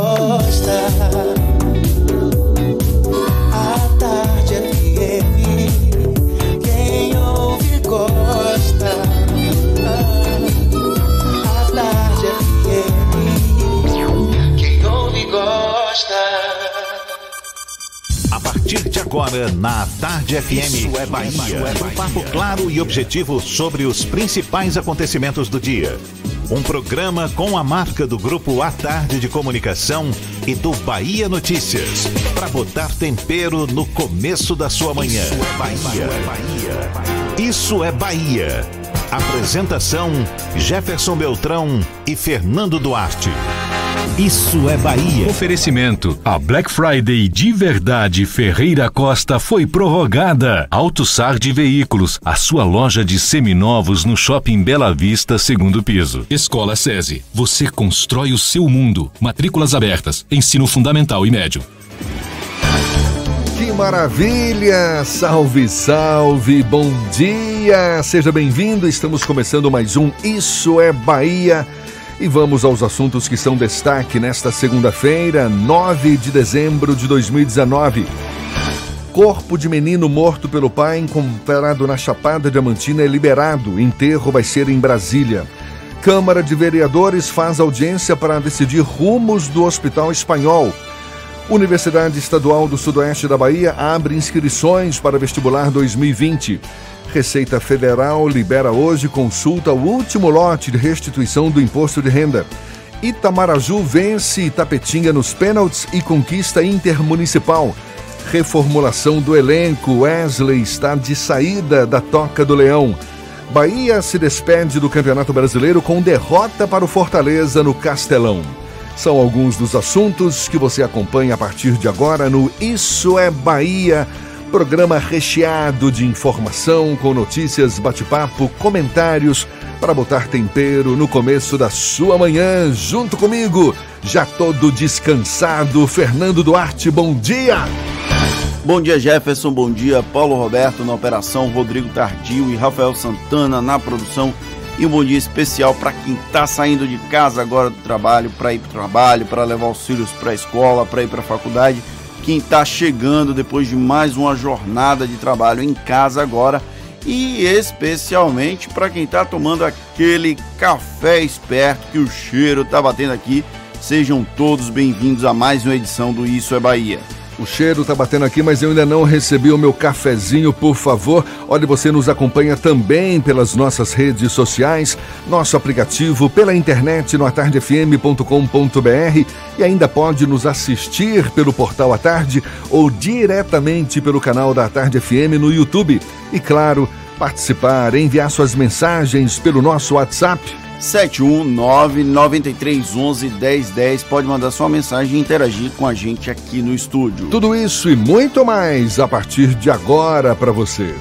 gosta. A tarde é FM, quem ouve gosta. A tarde é FM, quem ouve gosta. A partir de agora, na Tarde FM, Isso é Bahia. Bahia. Um papo claro e objetivo sobre os principais acontecimentos do dia um programa com a marca do Grupo A Tarde de Comunicação e do Bahia Notícias. Para botar tempero no começo da sua manhã. Isso é Bahia. Isso é Bahia. Apresentação: Jefferson Beltrão e Fernando Duarte. Isso é Bahia. Oferecimento. A Black Friday de verdade Ferreira Costa foi prorrogada. AutoSard Veículos, a sua loja de seminovos no Shopping Bela Vista, segundo piso. Escola SESI. Você constrói o seu mundo. Matrículas abertas. Ensino fundamental e médio. Que maravilha! Salve, salve! Bom dia! Seja bem-vindo. Estamos começando mais um Isso é Bahia e vamos aos assuntos que são destaque nesta segunda-feira, 9 de dezembro de 2019. Corpo de menino morto pelo pai encontrado na Chapada Diamantina é liberado. Enterro vai ser em Brasília. Câmara de Vereadores faz audiência para decidir rumos do Hospital Espanhol. Universidade Estadual do Sudoeste da Bahia abre inscrições para vestibular 2020. Receita Federal libera hoje consulta o último lote de restituição do imposto de renda. Itamaraju vence Itapetinga nos pênaltis e conquista intermunicipal. Reformulação do elenco. Wesley está de saída da Toca do Leão. Bahia se despede do Campeonato Brasileiro com derrota para o Fortaleza no Castelão. São alguns dos assuntos que você acompanha a partir de agora no Isso é Bahia Programa recheado de informação, com notícias, bate-papo, comentários para botar tempero no começo da sua manhã. Junto comigo, já todo descansado, Fernando Duarte, bom dia! Bom dia, Jefferson. Bom dia, Paulo Roberto na operação, Rodrigo Tardio e Rafael Santana na produção. E um bom dia especial para quem está saindo de casa agora do trabalho, para ir para o trabalho, para levar os filhos para a escola, para ir para a faculdade quem está chegando depois de mais uma jornada de trabalho em casa agora e especialmente para quem está tomando aquele café esperto que o cheiro está batendo aqui. Sejam todos bem-vindos a mais uma edição do Isso é Bahia. O cheiro tá batendo aqui, mas eu ainda não recebi o meu cafezinho, por favor. Olha, você nos acompanha também pelas nossas redes sociais, nosso aplicativo, pela internet no atardefm.com.br e ainda pode nos assistir pelo portal A Tarde ou diretamente pelo canal da Tarde FM no YouTube. E claro, participar, enviar suas mensagens pelo nosso WhatsApp 71993111010. Pode mandar sua mensagem e interagir com a gente aqui no estúdio. Tudo isso e muito mais a partir de agora para você.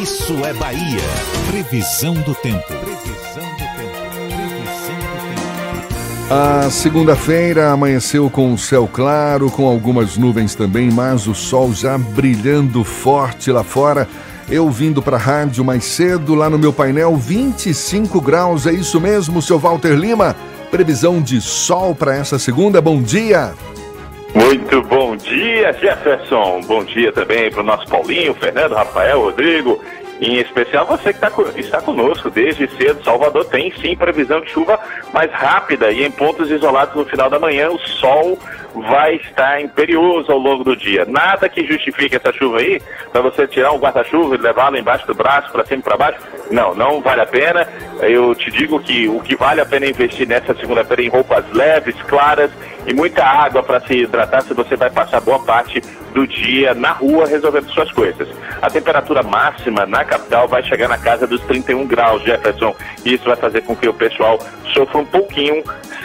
Isso é Bahia. Previsão do tempo. A segunda-feira amanheceu com o céu claro, com algumas nuvens também, mas o sol já brilhando forte lá fora. Eu vindo para a rádio mais cedo, lá no meu painel, 25 graus, é isso mesmo, seu Walter Lima? Previsão de sol para essa segunda, bom dia! Muito bom dia, Jefferson. Bom dia também para o nosso Paulinho, Fernando, Rafael, Rodrigo em especial você que tá, está conosco desde cedo. Salvador tem sim previsão de chuva mais rápida e em pontos isolados no final da manhã o sol vai estar imperioso ao longo do dia. Nada que justifique essa chuva aí para você tirar um guarda-chuva e levá-lo embaixo do braço, para cima e para baixo. Não, não vale a pena. Eu te digo que o que vale a pena é investir nessa segunda-feira em roupas leves, claras e muita água para se hidratar se você vai passar boa parte do dia na rua resolvendo suas coisas. A temperatura máxima na capital vai chegar na casa dos 31 graus, Jefferson. E isso vai fazer com que o pessoal sofra um pouquinho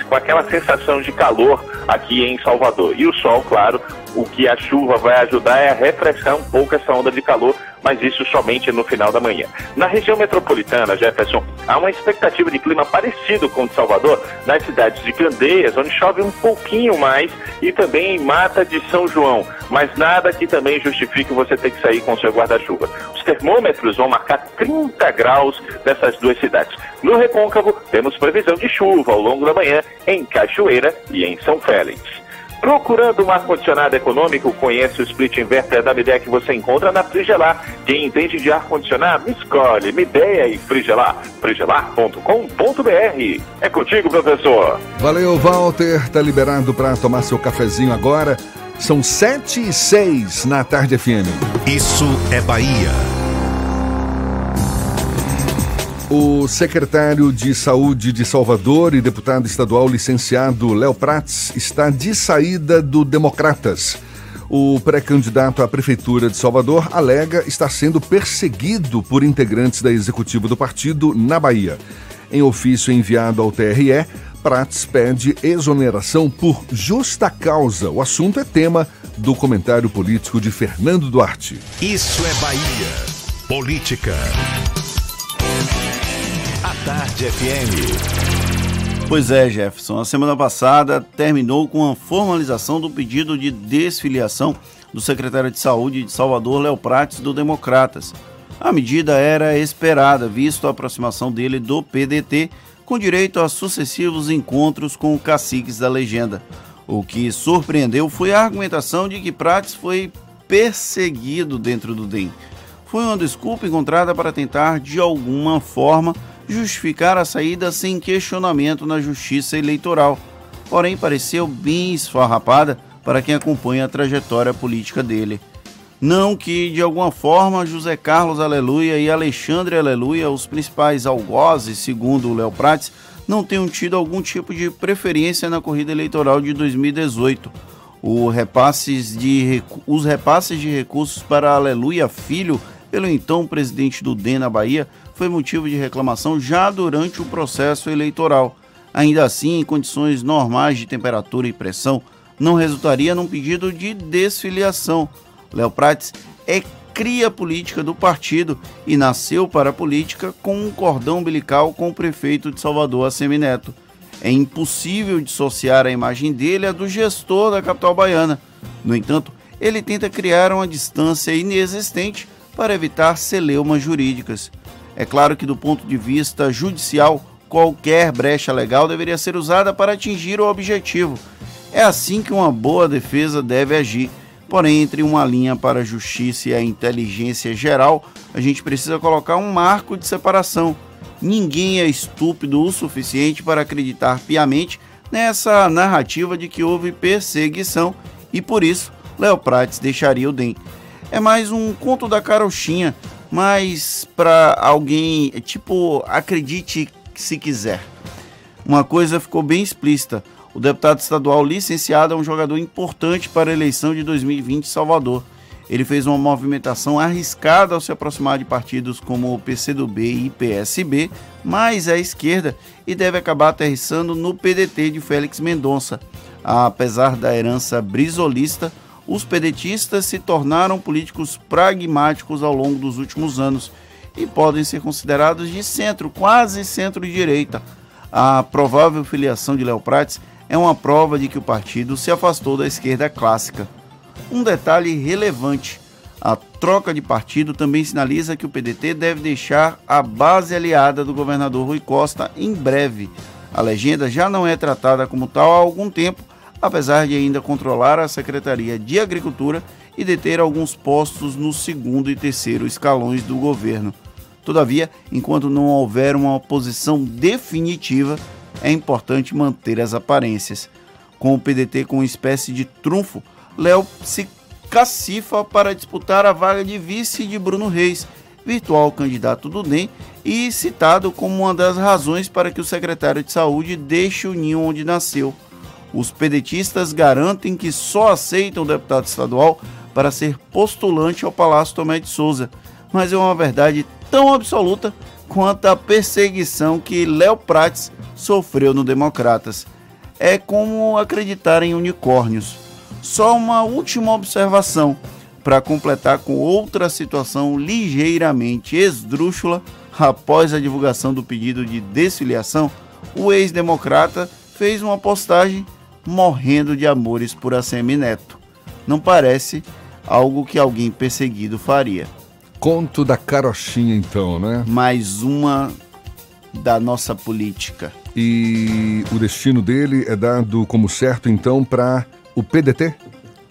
com aquela sensação de calor aqui em Salvador. E o sol, claro, o que a chuva vai ajudar é a refrescar um pouco essa onda de calor, mas isso somente no final da manhã. Na região metropolitana, Jefferson, há uma expectativa de clima parecido com o de Salvador nas cidades de Candeias, onde chove um pouquinho mais, e também em Mata de São João, mas nada que também justifique você ter que sair com seu guarda-chuva. Os termômetros vão marcar 30 graus nessas duas cidades. No Recôncavo, temos previsão de chuva ao longo da manhã em Cachoeira e em São Félix. Procurando um ar-condicionado econômico, conhece o split inverter da Midea que você encontra na Frigelar. Quem entende de ar-condicionado, escolhe Midea e Frigelar. frigelar.com.br. É contigo, professor. Valeu, Walter. Tá liberado para tomar seu cafezinho agora. São sete e seis na Tarde FM. Isso é Bahia. O secretário de Saúde de Salvador e deputado estadual licenciado Léo Prats está de saída do Democratas. O pré-candidato à Prefeitura de Salvador alega estar sendo perseguido por integrantes da executiva do partido na Bahia. Em ofício enviado ao TRE, Prats pede exoneração por justa causa. O assunto é tema do comentário político de Fernando Duarte. Isso é Bahia. Política. A Tarde FM. Pois é, Jefferson. A semana passada terminou com a formalização do pedido de desfiliação do secretário de Saúde de Salvador, Léo Prates, do Democratas. A medida era esperada, visto a aproximação dele do PDT, com direito a sucessivos encontros com caciques da legenda. O que surpreendeu foi a argumentação de que Prates foi perseguido dentro do DEM. Foi uma desculpa encontrada para tentar, de alguma forma, justificar a saída sem questionamento na justiça eleitoral. Porém, pareceu bem esfarrapada para quem acompanha a trajetória política dele. Não que, de alguma forma, José Carlos Aleluia e Alexandre Aleluia, os principais algozes, segundo o Léo Prates, não tenham tido algum tipo de preferência na corrida eleitoral de 2018. repasses de, os repasses de recursos para Aleluia Filho, pelo então presidente do DEM na Bahia, foi motivo de reclamação já durante o processo eleitoral. Ainda assim, em condições normais de temperatura e pressão, não resultaria num pedido de desfiliação. Léo Prates é cria política do partido e nasceu para a política com um cordão umbilical com o prefeito de Salvador, Assemineto. É impossível dissociar a imagem dele a do gestor da capital baiana. No entanto, ele tenta criar uma distância inexistente para evitar celeumas jurídicas. É claro que, do ponto de vista judicial, qualquer brecha legal deveria ser usada para atingir o objetivo. É assim que uma boa defesa deve agir. Porém, entre uma linha para a justiça e a inteligência geral, a gente precisa colocar um marco de separação. Ninguém é estúpido o suficiente para acreditar piamente nessa narrativa de que houve perseguição e por isso Léo Prates deixaria o DEM. É mais um conto da carochinha mas para alguém, tipo, acredite se quiser. Uma coisa ficou bem explícita: o deputado estadual licenciado é um jogador importante para a eleição de 2020 em Salvador. Ele fez uma movimentação arriscada ao se aproximar de partidos como o PCdoB e PSB, mais à esquerda, e deve acabar aterrissando no PDT de Félix Mendonça. Apesar da herança brisolista, os pedetistas se tornaram políticos pragmáticos ao longo dos últimos anos e podem ser considerados de centro, quase centro-direita. A provável filiação de Léo Prates é uma prova de que o partido se afastou da esquerda clássica. Um detalhe relevante: a troca de partido também sinaliza que o PDT deve deixar a base aliada do governador Rui Costa em breve. A legenda já não é tratada como tal há algum tempo apesar de ainda controlar a Secretaria de Agricultura e deter alguns postos no segundo e terceiro escalões do governo. Todavia, enquanto não houver uma posição definitiva, é importante manter as aparências. Com o PDT com uma espécie de trunfo, Léo se cacifa para disputar a vaga de vice de Bruno Reis, virtual candidato do DEM e citado como uma das razões para que o secretário de Saúde deixe o ninho onde nasceu. Os pedetistas garantem que só aceitam o deputado estadual para ser postulante ao Palácio Tomé de Souza, mas é uma verdade tão absoluta quanto a perseguição que Léo Prates sofreu no Democratas. É como acreditar em unicórnios. Só uma última observação para completar com outra situação ligeiramente esdrúxula. Após a divulgação do pedido de desfiliação, o ex-democrata fez uma postagem morrendo de amores por ACM Neto. Não parece algo que alguém perseguido faria. Conto da carochinha, então, né? Mais uma da nossa política. E o destino dele é dado como certo, então, para o PDT?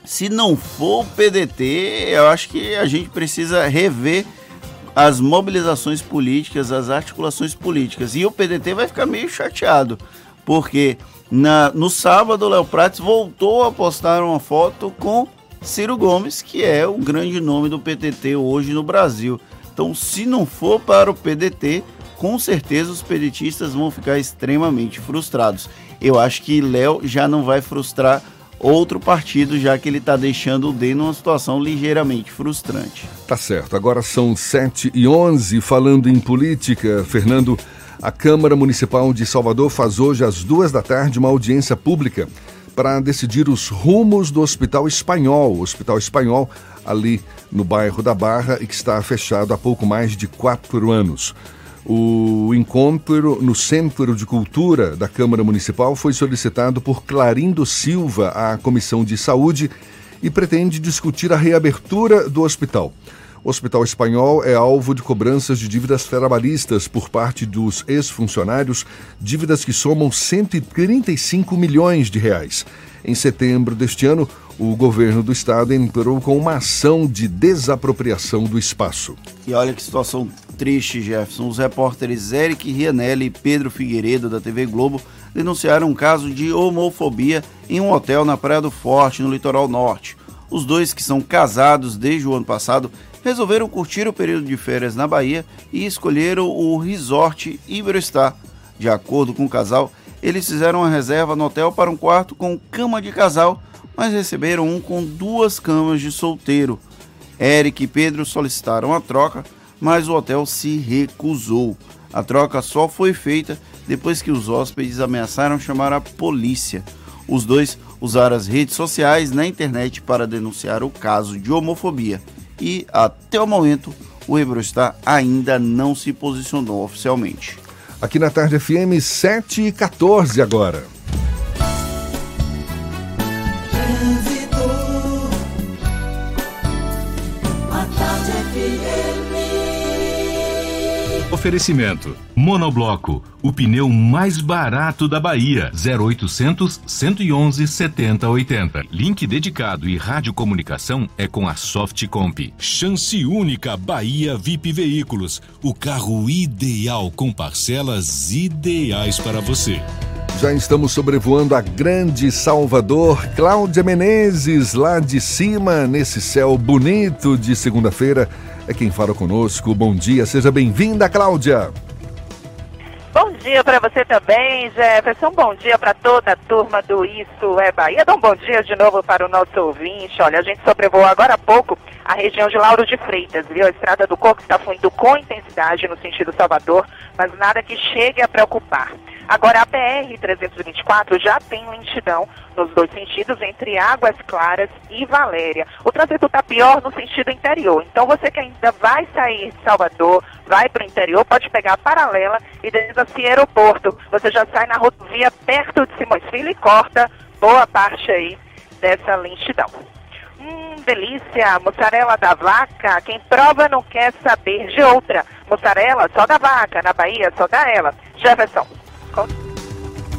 Se não for o PDT, eu acho que a gente precisa rever as mobilizações políticas, as articulações políticas. E o PDT vai ficar meio chateado, porque na, no sábado Léo Prates voltou a postar uma foto com Ciro Gomes, que é o grande nome do PDT hoje no Brasil. Então, se não for para o PDT, com certeza os pedetistas vão ficar extremamente frustrados. Eu acho que Léo já não vai frustrar outro partido, já que ele está deixando o D numa situação ligeiramente frustrante. Tá certo. Agora são 7 e 11 falando em política. Fernando, a Câmara Municipal de Salvador faz hoje às duas da tarde uma audiência pública para decidir os rumos do Hospital Espanhol, o Hospital Espanhol ali no bairro da Barra e que está fechado há pouco mais de quatro anos. O encontro no Centro de Cultura da Câmara Municipal foi solicitado por Clarindo Silva à Comissão de Saúde e pretende discutir a reabertura do hospital. O Hospital Espanhol é alvo de cobranças de dívidas trabalhistas por parte dos ex-funcionários, dívidas que somam 135 milhões de reais. Em setembro deste ano, o governo do estado entrou com uma ação de desapropriação do espaço. E olha que situação triste, Jefferson. Os repórteres Eric Rianelli e Pedro Figueiredo, da TV Globo, denunciaram um caso de homofobia em um hotel na Praia do Forte, no litoral norte. Os dois, que são casados desde o ano passado, resolveram curtir o período de férias na Bahia e escolheram o Resort Iberostar. De acordo com o casal, eles fizeram uma reserva no hotel para um quarto com cama de casal, mas receberam um com duas camas de solteiro. Eric e Pedro solicitaram a troca, mas o hotel se recusou. A troca só foi feita depois que os hóspedes ameaçaram chamar a polícia. Os dois usaram as redes sociais na internet para denunciar o caso de homofobia e, até o momento, o Ebrostar ainda não se posicionou oficialmente. Aqui na Tarde FM 7 e 14 agora. Oferecimento: Monobloco, o pneu mais barato da Bahia. 0800 111 7080. Link dedicado e radiocomunicação é com a Softcomp. Chance única Bahia VIP Veículos, o carro ideal com parcelas ideais para você. Já estamos sobrevoando a grande Salvador. Cláudia Menezes, lá de cima, nesse céu bonito de segunda-feira é quem fala conosco. Bom dia, seja bem-vinda, Cláudia. Bom dia para você também, Jefferson. Bom dia para toda a turma do Isso é Bahia. Dá um bom dia de novo para o nosso ouvinte. Olha, a gente sobrevoou agora há pouco a região de Lauro de Freitas, viu? A estrada do Coco está fluindo com intensidade no sentido Salvador, mas nada que chegue a preocupar. Agora, a BR-324 já tem lentidão nos dois sentidos, entre Águas Claras e Valéria. O trânsito está pior no sentido interior. Então, você que ainda vai sair de Salvador, vai para o interior, pode pegar a paralela e desde aeroporto. Você já sai na rodovia perto de Simões Filho e corta boa parte aí dessa lentidão. Hum, delícia, mussarela da vaca. Quem prova não quer saber de outra. Mussarela só da vaca, na Bahia só dá ela. Jefferson.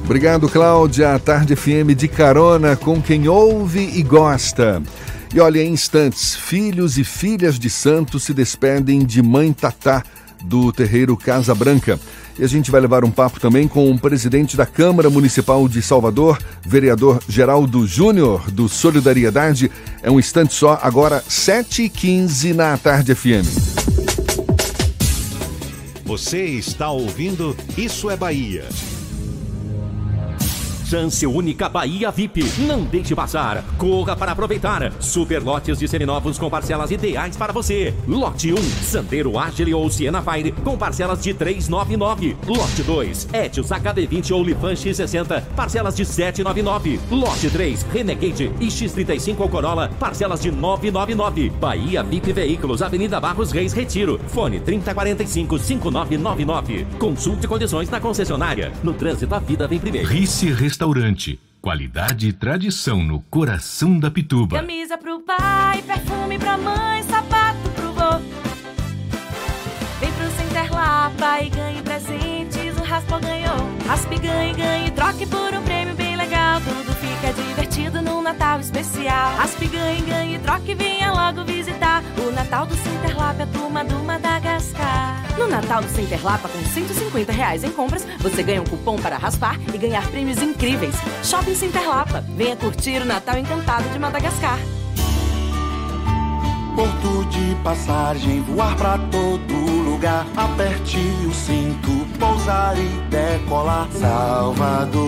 Obrigado, Cláudia. A Tarde FM de carona com quem ouve e gosta. E olha, em instantes, filhos e filhas de santos se despedem de mãe Tatá do terreiro Casa Branca. E a gente vai levar um papo também com o presidente da Câmara Municipal de Salvador, vereador Geraldo Júnior, do Solidariedade. É um instante só, agora 7h15 na Tarde FM. Você está ouvindo Isso é Bahia. Chance única Bahia VIP. Não deixe passar. Corra para aproveitar. Super lotes de seminovos com parcelas ideais para você. Lote 1, Sandero Agile ou Siena Fire com parcelas de 399. Lote 2, Etios HD20 ou Lifan X60, parcelas de 799. Lote 3, Renegade e X35 ou Corolla, parcelas de 999. Bahia VIP Veículos, Avenida Barros Reis Retiro. Fone 3045 5999. Consulte condições na concessionária. No trânsito a vida vem primeiro. Rice. Qualidade e tradição no coração da Pituba. Camisa pro pai, perfume pra mãe, sapato pro vô. Vem pro Center Lapa e ganhe presentes, o Raspa ganhou. Raspe, ganhe, ganhe, troque por um bem legal. Tudo fica divertido no Natal especial. Aspe ganhe, ganhe, troque, venha logo visitar. O Natal do Cinterlap, a turma do Madagascar. No Natal do Cinterlapa, com 150 reais em compras, você ganha um cupom para raspar e ganhar prêmios incríveis. Shopping Cinterlapa. Venha curtir o Natal encantado de Madagascar. Porto de passagem, voar pra todo lugar. Aperte o cinto, pousar e decolar. Salvador,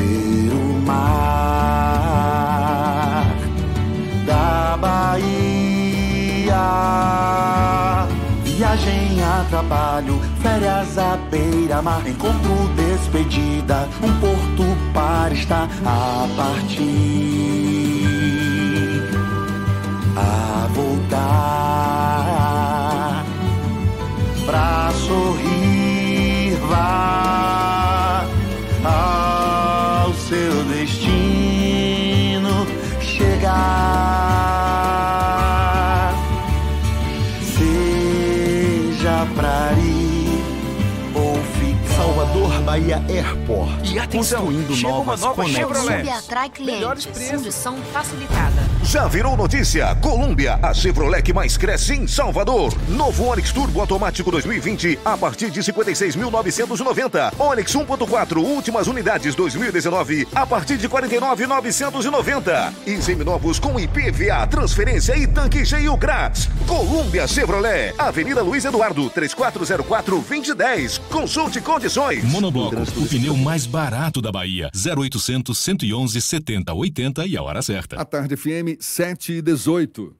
ver o mar da Bahia. Viagem a trabalho, férias à beira-mar. Encontro, despedida, um porto para estar a partir a voltar pra sorrir vá ao seu destino chegar seja pra ir ou ficar Salvador Bahia Airport. E atenção, Construindo chega uma novas nova conexões. Chevrolet. atrai Melhores clientes. preços. Condição facilitada. Já virou notícia? Colômbia, a Chevrolet que mais cresce em Salvador. Novo Onix Turbo Automático 2020 a partir de 56.990. Onix 1.4 últimas unidades 2019 a partir de 49.990. E seminovos com IPVA, transferência e tanque cheio grátis. Colômbia Chevrolet, Avenida Luiz Eduardo, 3404-2010. Consulte condições. Monobloco, o pneu mais barato da Bahia. 0800 111 70 80 e a hora certa. A Tarde FM 7 e 18.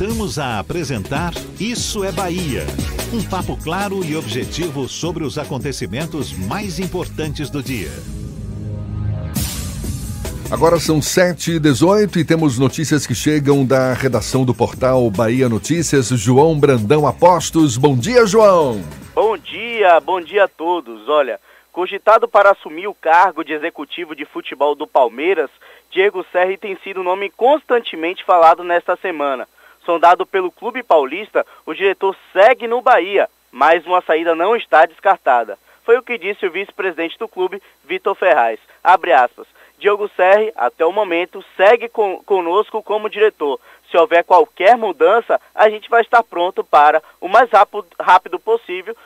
Voltamos a apresentar Isso é Bahia. Um papo claro e objetivo sobre os acontecimentos mais importantes do dia. Agora são 7 e 18 e temos notícias que chegam da redação do portal Bahia Notícias. João Brandão Apostos. Bom dia, João. Bom dia, bom dia a todos. Olha, cogitado para assumir o cargo de executivo de futebol do Palmeiras, Diego Serri tem sido o nome constantemente falado nesta semana. Sondado pelo Clube Paulista, o diretor segue no Bahia, mas uma saída não está descartada. Foi o que disse o vice-presidente do clube, Vitor Ferraz. Abre aspas. Diogo Serri, até o momento, segue con conosco como diretor. Se houver qualquer mudança, a gente vai estar pronto para, o mais rápido, possível,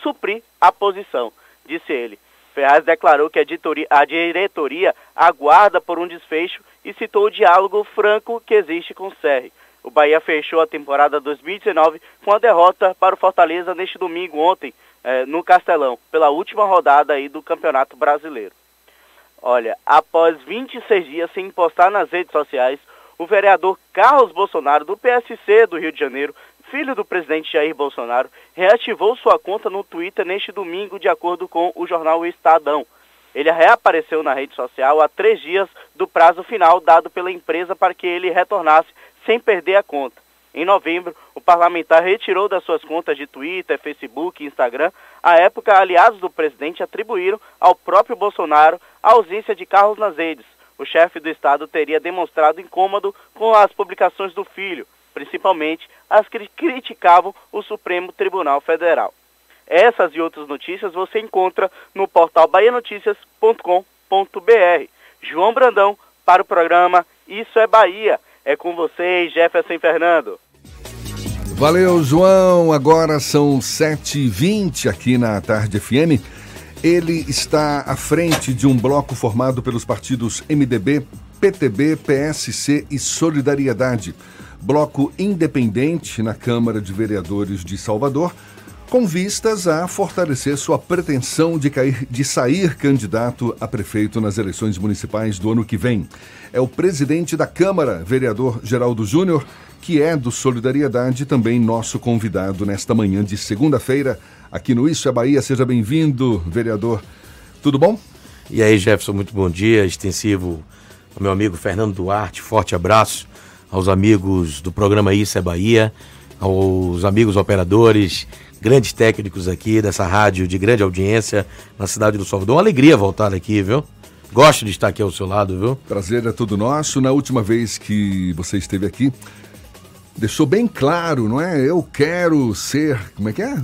suprir, a posição, disse ele. Ferraz declarou que a, a diretoria aguarda por um desfecho e citou o diálogo franco que existe com Serri. O Bahia fechou a temporada 2019 com a derrota para o Fortaleza neste domingo ontem, eh, no Castelão, pela última rodada aí do Campeonato Brasileiro. Olha, após 26 dias sem postar nas redes sociais, o vereador Carlos Bolsonaro, do PSC do Rio de Janeiro, filho do presidente Jair Bolsonaro, reativou sua conta no Twitter neste domingo, de acordo com o jornal Estadão. Ele reapareceu na rede social há três dias do prazo final dado pela empresa para que ele retornasse sem perder a conta. Em novembro, o parlamentar retirou das suas contas de Twitter, Facebook e Instagram. À época, aliados do presidente atribuíram ao próprio Bolsonaro a ausência de Carlos nas redes. O chefe do Estado teria demonstrado incômodo com as publicações do filho, principalmente as que criticavam o Supremo Tribunal Federal. Essas e outras notícias você encontra no portal bahianoticias.com.br. João Brandão para o programa Isso é Bahia. É com vocês, Jefferson Fernando. Valeu, João. Agora são 7h20 aqui na Tarde FM. Ele está à frente de um bloco formado pelos partidos MDB, PTB, PSC e Solidariedade. Bloco independente na Câmara de Vereadores de Salvador, com vistas a fortalecer sua pretensão de, cair, de sair candidato a prefeito nas eleições municipais do ano que vem. É o presidente da Câmara, vereador Geraldo Júnior, que é do Solidariedade, também nosso convidado nesta manhã de segunda-feira, aqui no Isso é Bahia. Seja bem-vindo, vereador. Tudo bom? E aí, Jefferson, muito bom dia. Extensivo ao meu amigo Fernando Duarte, forte abraço. Aos amigos do programa Isso é Bahia, aos amigos operadores, grandes técnicos aqui dessa rádio de grande audiência na cidade do Salvador. Uma alegria voltar aqui, viu? Gosto de estar aqui ao seu lado, viu? Prazer é todo nosso. Na última vez que você esteve aqui, deixou bem claro, não é? Eu quero ser. Como é que é?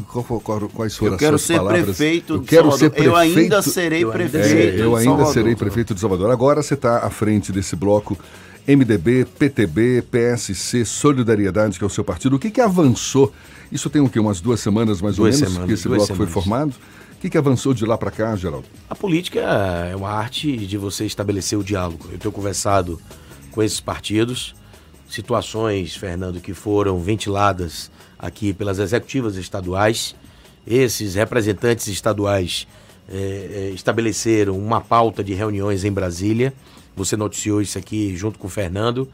Quais foram eu as quero suas ser palavras? Prefeito eu quero ser prefeito. Eu ainda serei eu prefeito. É, eu ainda Salvador. serei prefeito de Salvador. Agora você está à frente desse bloco MDB, PTB, PSC, Solidariedade, que é o seu partido. O que, que avançou? Isso tem o quê? Umas duas semanas mais duas ou menos semanas, que esse bloco semanas. foi formado? O que, que avançou de lá para cá, Geraldo? A política é uma arte de você estabelecer o diálogo. Eu tenho conversado com esses partidos, situações, Fernando, que foram ventiladas aqui pelas executivas estaduais. Esses representantes estaduais é, estabeleceram uma pauta de reuniões em Brasília. Você noticiou isso aqui junto com o Fernando.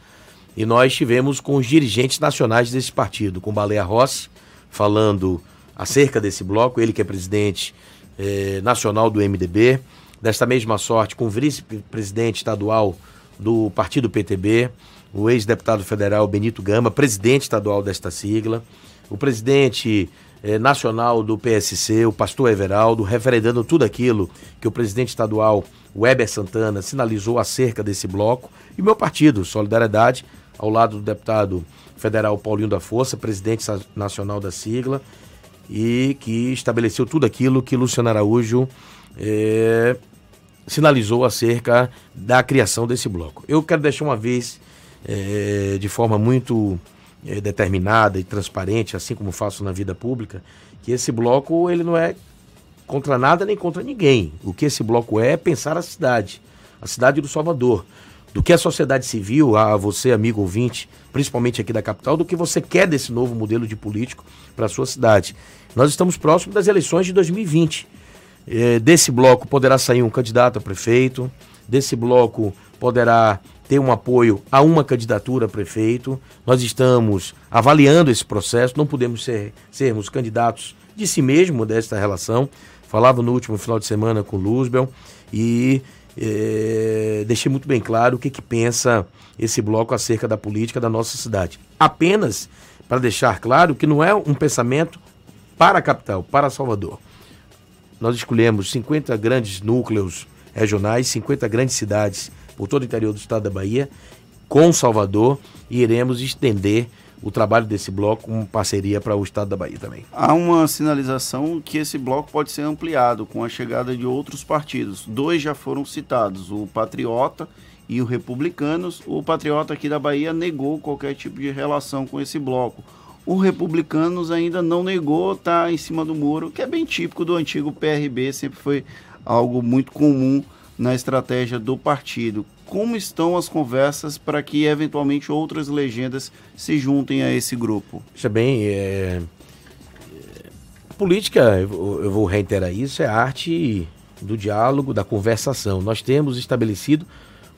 E nós tivemos com os dirigentes nacionais desse partido, com Baleia Rossi, falando acerca desse bloco, ele que é presidente é, nacional do MDB. Desta mesma sorte, com o vice-presidente estadual do partido PTB, o ex-deputado federal Benito Gama, presidente estadual desta sigla, o presidente eh, nacional do PSC, o pastor Everaldo, referendando tudo aquilo que o presidente estadual Weber Santana sinalizou acerca desse bloco, e meu partido, Solidariedade, ao lado do deputado federal Paulinho da Força, presidente nacional da sigla, e que estabeleceu tudo aquilo que Luciano Araújo eh, sinalizou acerca da criação desse bloco. Eu quero deixar uma vez é, de forma muito é, determinada e transparente, assim como faço na vida pública, que esse bloco ele não é contra nada nem contra ninguém. O que esse bloco é é pensar a cidade, a cidade do Salvador, do que a sociedade civil, a você, amigo ouvinte, principalmente aqui da capital, do que você quer desse novo modelo de político para a sua cidade. Nós estamos próximos das eleições de 2020. É, desse bloco poderá sair um candidato a prefeito, desse bloco poderá ter um apoio a uma candidatura a prefeito. Nós estamos avaliando esse processo, não podemos ser, sermos candidatos de si mesmo desta relação. Falava no último final de semana com o Luzbel e é, deixei muito bem claro o que, que pensa esse bloco acerca da política da nossa cidade. Apenas para deixar claro que não é um pensamento para a capital, para Salvador. Nós escolhemos 50 grandes núcleos regionais, 50 grandes cidades por todo o interior do estado da Bahia, com Salvador, e iremos estender o trabalho desse bloco com parceria para o estado da Bahia também. Há uma sinalização que esse bloco pode ser ampliado com a chegada de outros partidos. Dois já foram citados, o Patriota e o Republicanos. O Patriota aqui da Bahia negou qualquer tipo de relação com esse bloco. O Republicanos ainda não negou, está em cima do muro, que é bem típico do antigo PRB, sempre foi algo muito comum na estratégia do partido. Como estão as conversas para que eventualmente outras legendas se juntem a esse grupo? Veja bem, é... política, eu vou reiterar isso, é a arte do diálogo, da conversação. Nós temos estabelecido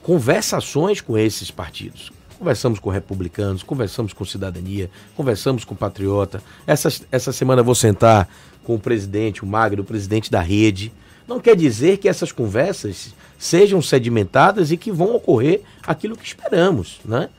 conversações com esses partidos. Conversamos com republicanos, conversamos com cidadania, conversamos com patriota. Essa, essa semana vou sentar com o presidente, o Magno, o presidente da rede, não quer dizer que essas conversas sejam sedimentadas e que vão ocorrer aquilo que esperamos, né?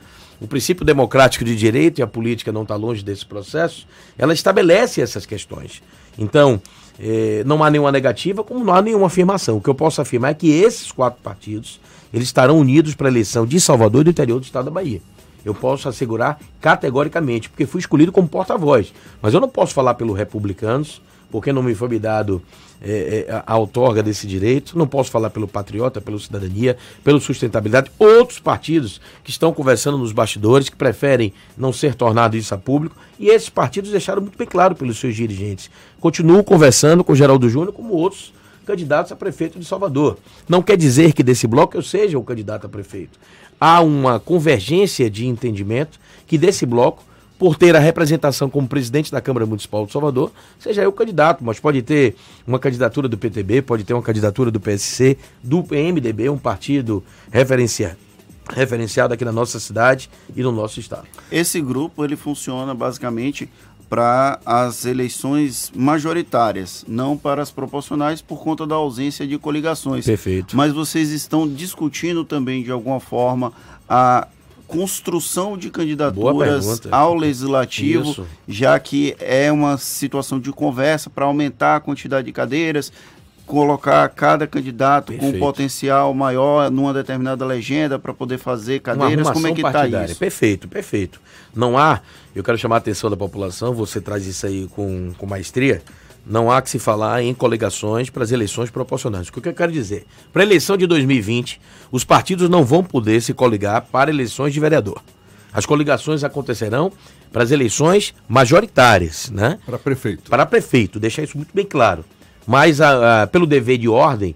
O princípio democrático de direito e a política não está longe desse processo, ela estabelece essas questões. Então, eh, não há nenhuma negativa, como não há nenhuma afirmação. O que eu posso afirmar é que esses quatro partidos eles estarão unidos para a eleição de Salvador e do interior do estado da Bahia. Eu posso assegurar categoricamente, porque fui escolhido como porta-voz. Mas eu não posso falar pelos republicanos, porque não me foi me dado é, é, a outorga desse direito. Não posso falar pelo Patriota, pelo Cidadania, pelo Sustentabilidade. Outros partidos que estão conversando nos bastidores, que preferem não ser tornado isso a público. E esses partidos deixaram muito bem claro pelos seus dirigentes. Continuo conversando com o Geraldo Júnior, como outros candidatos a prefeito de Salvador. Não quer dizer que desse bloco eu seja o candidato a prefeito. Há uma convergência de entendimento que desse bloco por ter a representação como presidente da Câmara Municipal de Salvador, seja eu candidato, mas pode ter uma candidatura do PTB, pode ter uma candidatura do PSC, do MDB, um partido referenciado referenciado aqui na nossa cidade e no nosso estado. Esse grupo ele funciona basicamente para as eleições majoritárias, não para as proporcionais por conta da ausência de coligações. Perfeito. Mas vocês estão discutindo também de alguma forma a construção de candidaturas ao legislativo, Isso. já que é uma situação de conversa para aumentar a quantidade de cadeiras, colocar cada candidato Perfeito. com um potencial maior numa determinada legenda para poder fazer cadeiras. Como é que está isso? Perfeito, perfeito. Não há, eu quero chamar a atenção da população, você traz isso aí com, com maestria. Não há que se falar em coligações para as eleições proporcionais. O que eu quero dizer? Para a eleição de 2020, os partidos não vão poder se coligar para eleições de vereador. As coligações acontecerão para as eleições majoritárias, né? Para prefeito. Para prefeito, deixar isso muito bem claro. Mas a, a, pelo dever de ordem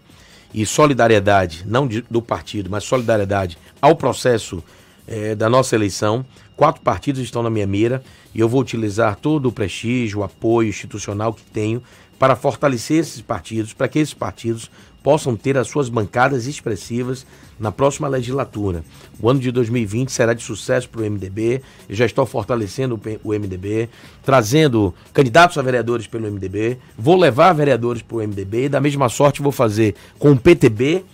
e solidariedade, não de, do partido, mas solidariedade ao processo é, da nossa eleição, quatro partidos estão na minha mira e eu vou utilizar todo o prestígio, o apoio institucional que tenho para fortalecer esses partidos, para que esses partidos possam ter as suas bancadas expressivas na próxima legislatura. O ano de 2020 será de sucesso para o MDB. Eu já estou fortalecendo o MDB, trazendo candidatos a vereadores pelo MDB. Vou levar vereadores para o MDB e, da mesma sorte, vou fazer com o PTB,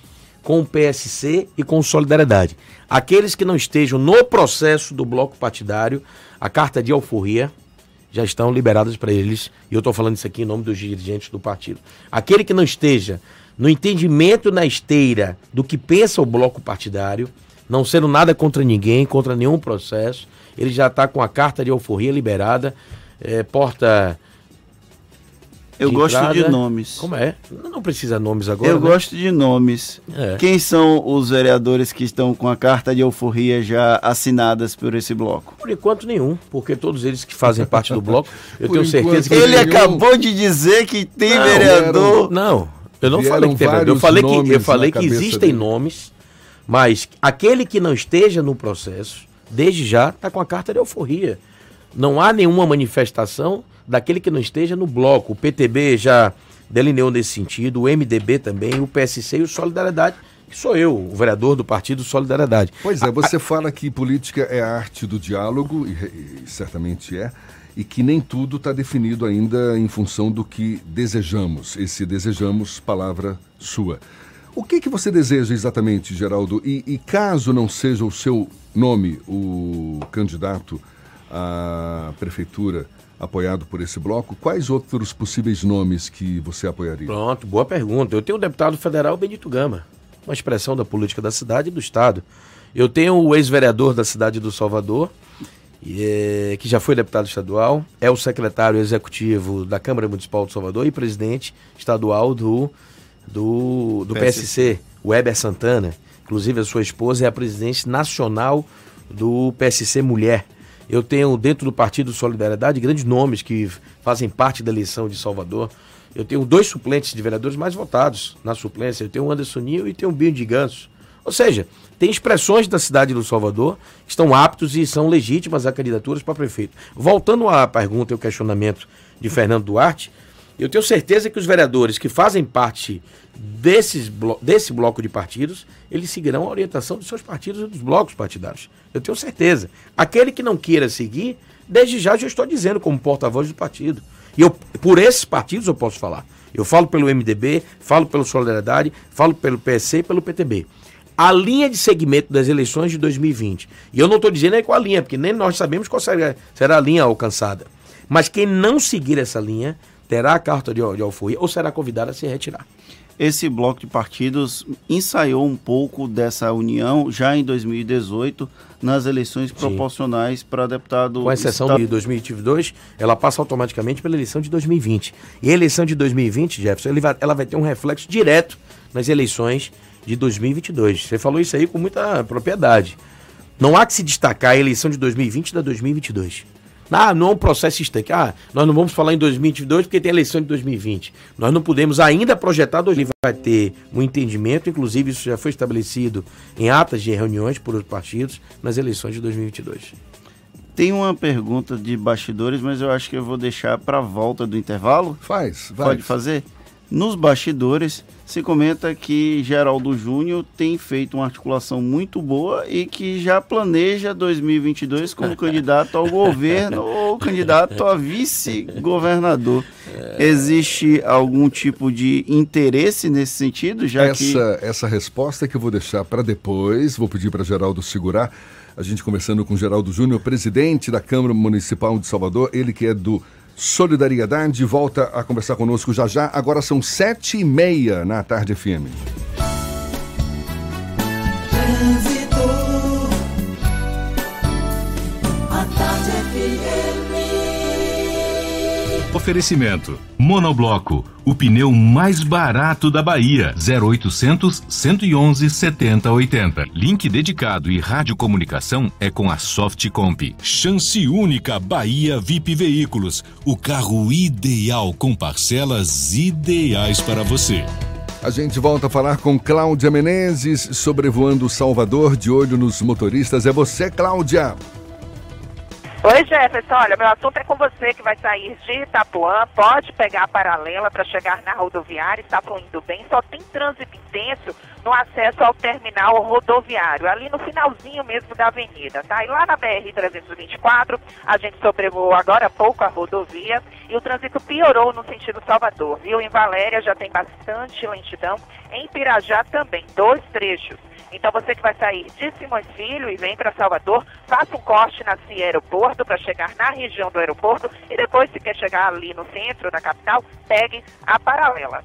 com o PSC e com o Solidariedade. Aqueles que não estejam no processo do bloco partidário, a carta de alforria já estão liberadas para eles. E eu estou falando isso aqui em nome dos dirigentes do partido. Aquele que não esteja no entendimento na esteira do que pensa o bloco partidário, não sendo nada contra ninguém, contra nenhum processo, ele já está com a carta de alforria liberada, é, porta eu gosto entrada. de nomes. Como é? Não precisa nomes agora. Eu né? gosto de nomes. É. Quem são os vereadores que estão com a carta de alforria já assinadas por esse bloco? Por enquanto nenhum, porque todos eles que fazem parte do bloco, eu tenho certeza que. Ele nenhum... acabou de dizer que tem não, vereador. Não, eu não falei que tem vereador. Eu falei que, eu falei que existem dele. nomes, mas aquele que não esteja no processo, desde já, está com a carta de alforria. Não há nenhuma manifestação daquele que não esteja no bloco. O PTB já delineou nesse sentido, o MDB também, o PSC e o Solidariedade, que sou eu, o vereador do partido Solidariedade. Pois é, você a, fala que política é a arte do diálogo, e, e certamente é, e que nem tudo está definido ainda em função do que desejamos. Esse desejamos, palavra sua. O que, que você deseja exatamente, Geraldo? E, e caso não seja o seu nome o candidato à prefeitura, apoiado por esse bloco, quais outros possíveis nomes que você apoiaria? Pronto, boa pergunta. Eu tenho o deputado federal Benito Gama, uma expressão da política da cidade e do Estado. Eu tenho o ex-vereador da cidade do Salvador, é, que já foi deputado estadual, é o secretário executivo da Câmara Municipal de Salvador e presidente estadual do, do, do PSC. PSC, Weber Santana. Inclusive, a sua esposa é a presidente nacional do PSC Mulher. Eu tenho dentro do Partido Solidariedade grandes nomes que fazem parte da eleição de Salvador. Eu tenho dois suplentes de vereadores mais votados na suplência. Eu tenho o Anderson Nil e tenho o Binho de Ganso. Ou seja, tem expressões da cidade do Salvador que estão aptos e são legítimas a candidaturas para prefeito. Voltando à pergunta e ao questionamento de Fernando Duarte, eu tenho certeza que os vereadores que fazem parte desses blo desse bloco de partidos, eles seguirão a orientação dos seus partidos e dos blocos partidários. Eu tenho certeza. Aquele que não queira seguir, desde já já estou dizendo como porta-voz do partido. E eu, por esses partidos eu posso falar. Eu falo pelo MDB, falo pelo Solidariedade, falo pelo PSC e pelo PTB. A linha de segmento das eleições de 2020, e eu não estou dizendo é qual a linha, porque nem nós sabemos qual será a linha alcançada. Mas quem não seguir essa linha terá a carta de, de alforria ou será convidado a se retirar. Esse bloco de partidos ensaiou um pouco dessa união já em 2018 nas eleições Sim. proporcionais para deputado. Com exceção de 2022, ela passa automaticamente pela eleição de 2020. E a eleição de 2020, Jefferson, vai, ela vai ter um reflexo direto nas eleições de 2022. Você falou isso aí com muita propriedade. Não há que se destacar a eleição de 2020 da 2022. Ah, não é um processo estanque. Ah, nós não vamos falar em 2022 porque tem eleição de 2020. Nós não podemos ainda projetar 2020. Vai ter um entendimento, inclusive isso já foi estabelecido em atas de reuniões por outros partidos nas eleições de 2022. Tem uma pergunta de bastidores, mas eu acho que eu vou deixar para a volta do intervalo. Faz, vai. Pode fazer? Nos bastidores se comenta que Geraldo Júnior tem feito uma articulação muito boa e que já planeja 2022 como candidato ao governo ou candidato a vice-governador. Existe algum tipo de interesse nesse sentido? Já essa, que... essa resposta que eu vou deixar para depois, vou pedir para Geraldo segurar. A gente conversando com Geraldo Júnior, presidente da Câmara Municipal de Salvador, ele que é do Solidariedade, volta a conversar conosco já já. Agora são sete e meia na Tarde FM. Oferecimento: Monobloco, o pneu mais barato da Bahia. 0800 111 7080. Link dedicado e radiocomunicação é com a Softcomp. Chance única Bahia VIP Veículos, o carro ideal com parcelas ideais para você. A gente volta a falar com Cláudia Menezes, sobrevoando Salvador, de olho nos motoristas. É você, Cláudia. Oi, Jefferson. Olha, meu assunto é com você que vai sair de Itapuã. Pode pegar a paralela para chegar na rodoviária. Está fluindo bem. Só tem trânsito intenso no acesso ao terminal rodoviário, ali no finalzinho mesmo da avenida, tá? E lá na BR-324, a gente sobrevoou agora há pouco a rodovia e o trânsito piorou no sentido Salvador, viu? Em Valéria já tem bastante lentidão. Em Pirajá também, dois trechos. Então você que vai sair de Simões Filho e vem para Salvador, faça um corte na CIA Aeroporto para chegar na região do aeroporto e depois, se quer chegar ali no centro da capital, pegue a paralela.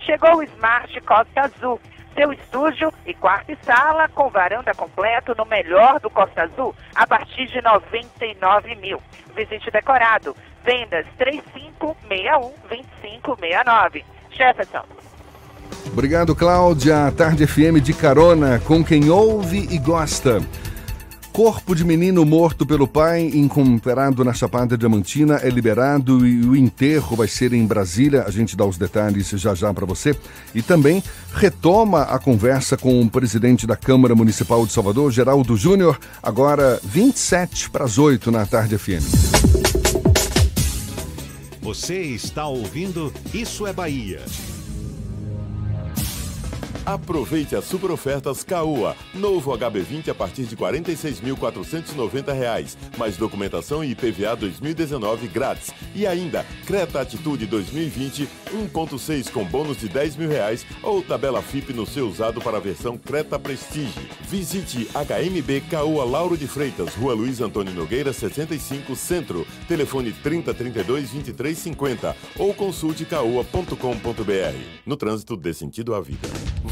Chegou o Smart Costa Azul, seu estúdio e quarto e sala com varanda completo no melhor do Costa Azul a partir de 99 mil. Visite decorado. Vendas 3561 2569. Jefferson. Obrigado, Cláudia. Tarde FM de carona com quem ouve e gosta. Corpo de menino morto pelo pai, encontrado na Chapada Diamantina, é liberado e o enterro vai ser em Brasília. A gente dá os detalhes já já para você. E também retoma a conversa com o presidente da Câmara Municipal de Salvador, Geraldo Júnior, agora 27 para as 8 na Tarde FM. Você está ouvindo Isso é Bahia. Aproveite as super ofertas Caoa. Novo HB20 a partir de R$ 46.490, mais documentação e IPVA 2019 grátis. E ainda, Creta Atitude 2020 1.6 com bônus de 10 mil reais ou tabela FIP no seu usado para a versão Creta Prestige. Visite HMB Caoa Lauro de Freitas, Rua Luiz Antônio Nogueira 65 Centro, telefone 3032 2350 ou consulte caoa.com.br. No trânsito dê sentido à vida.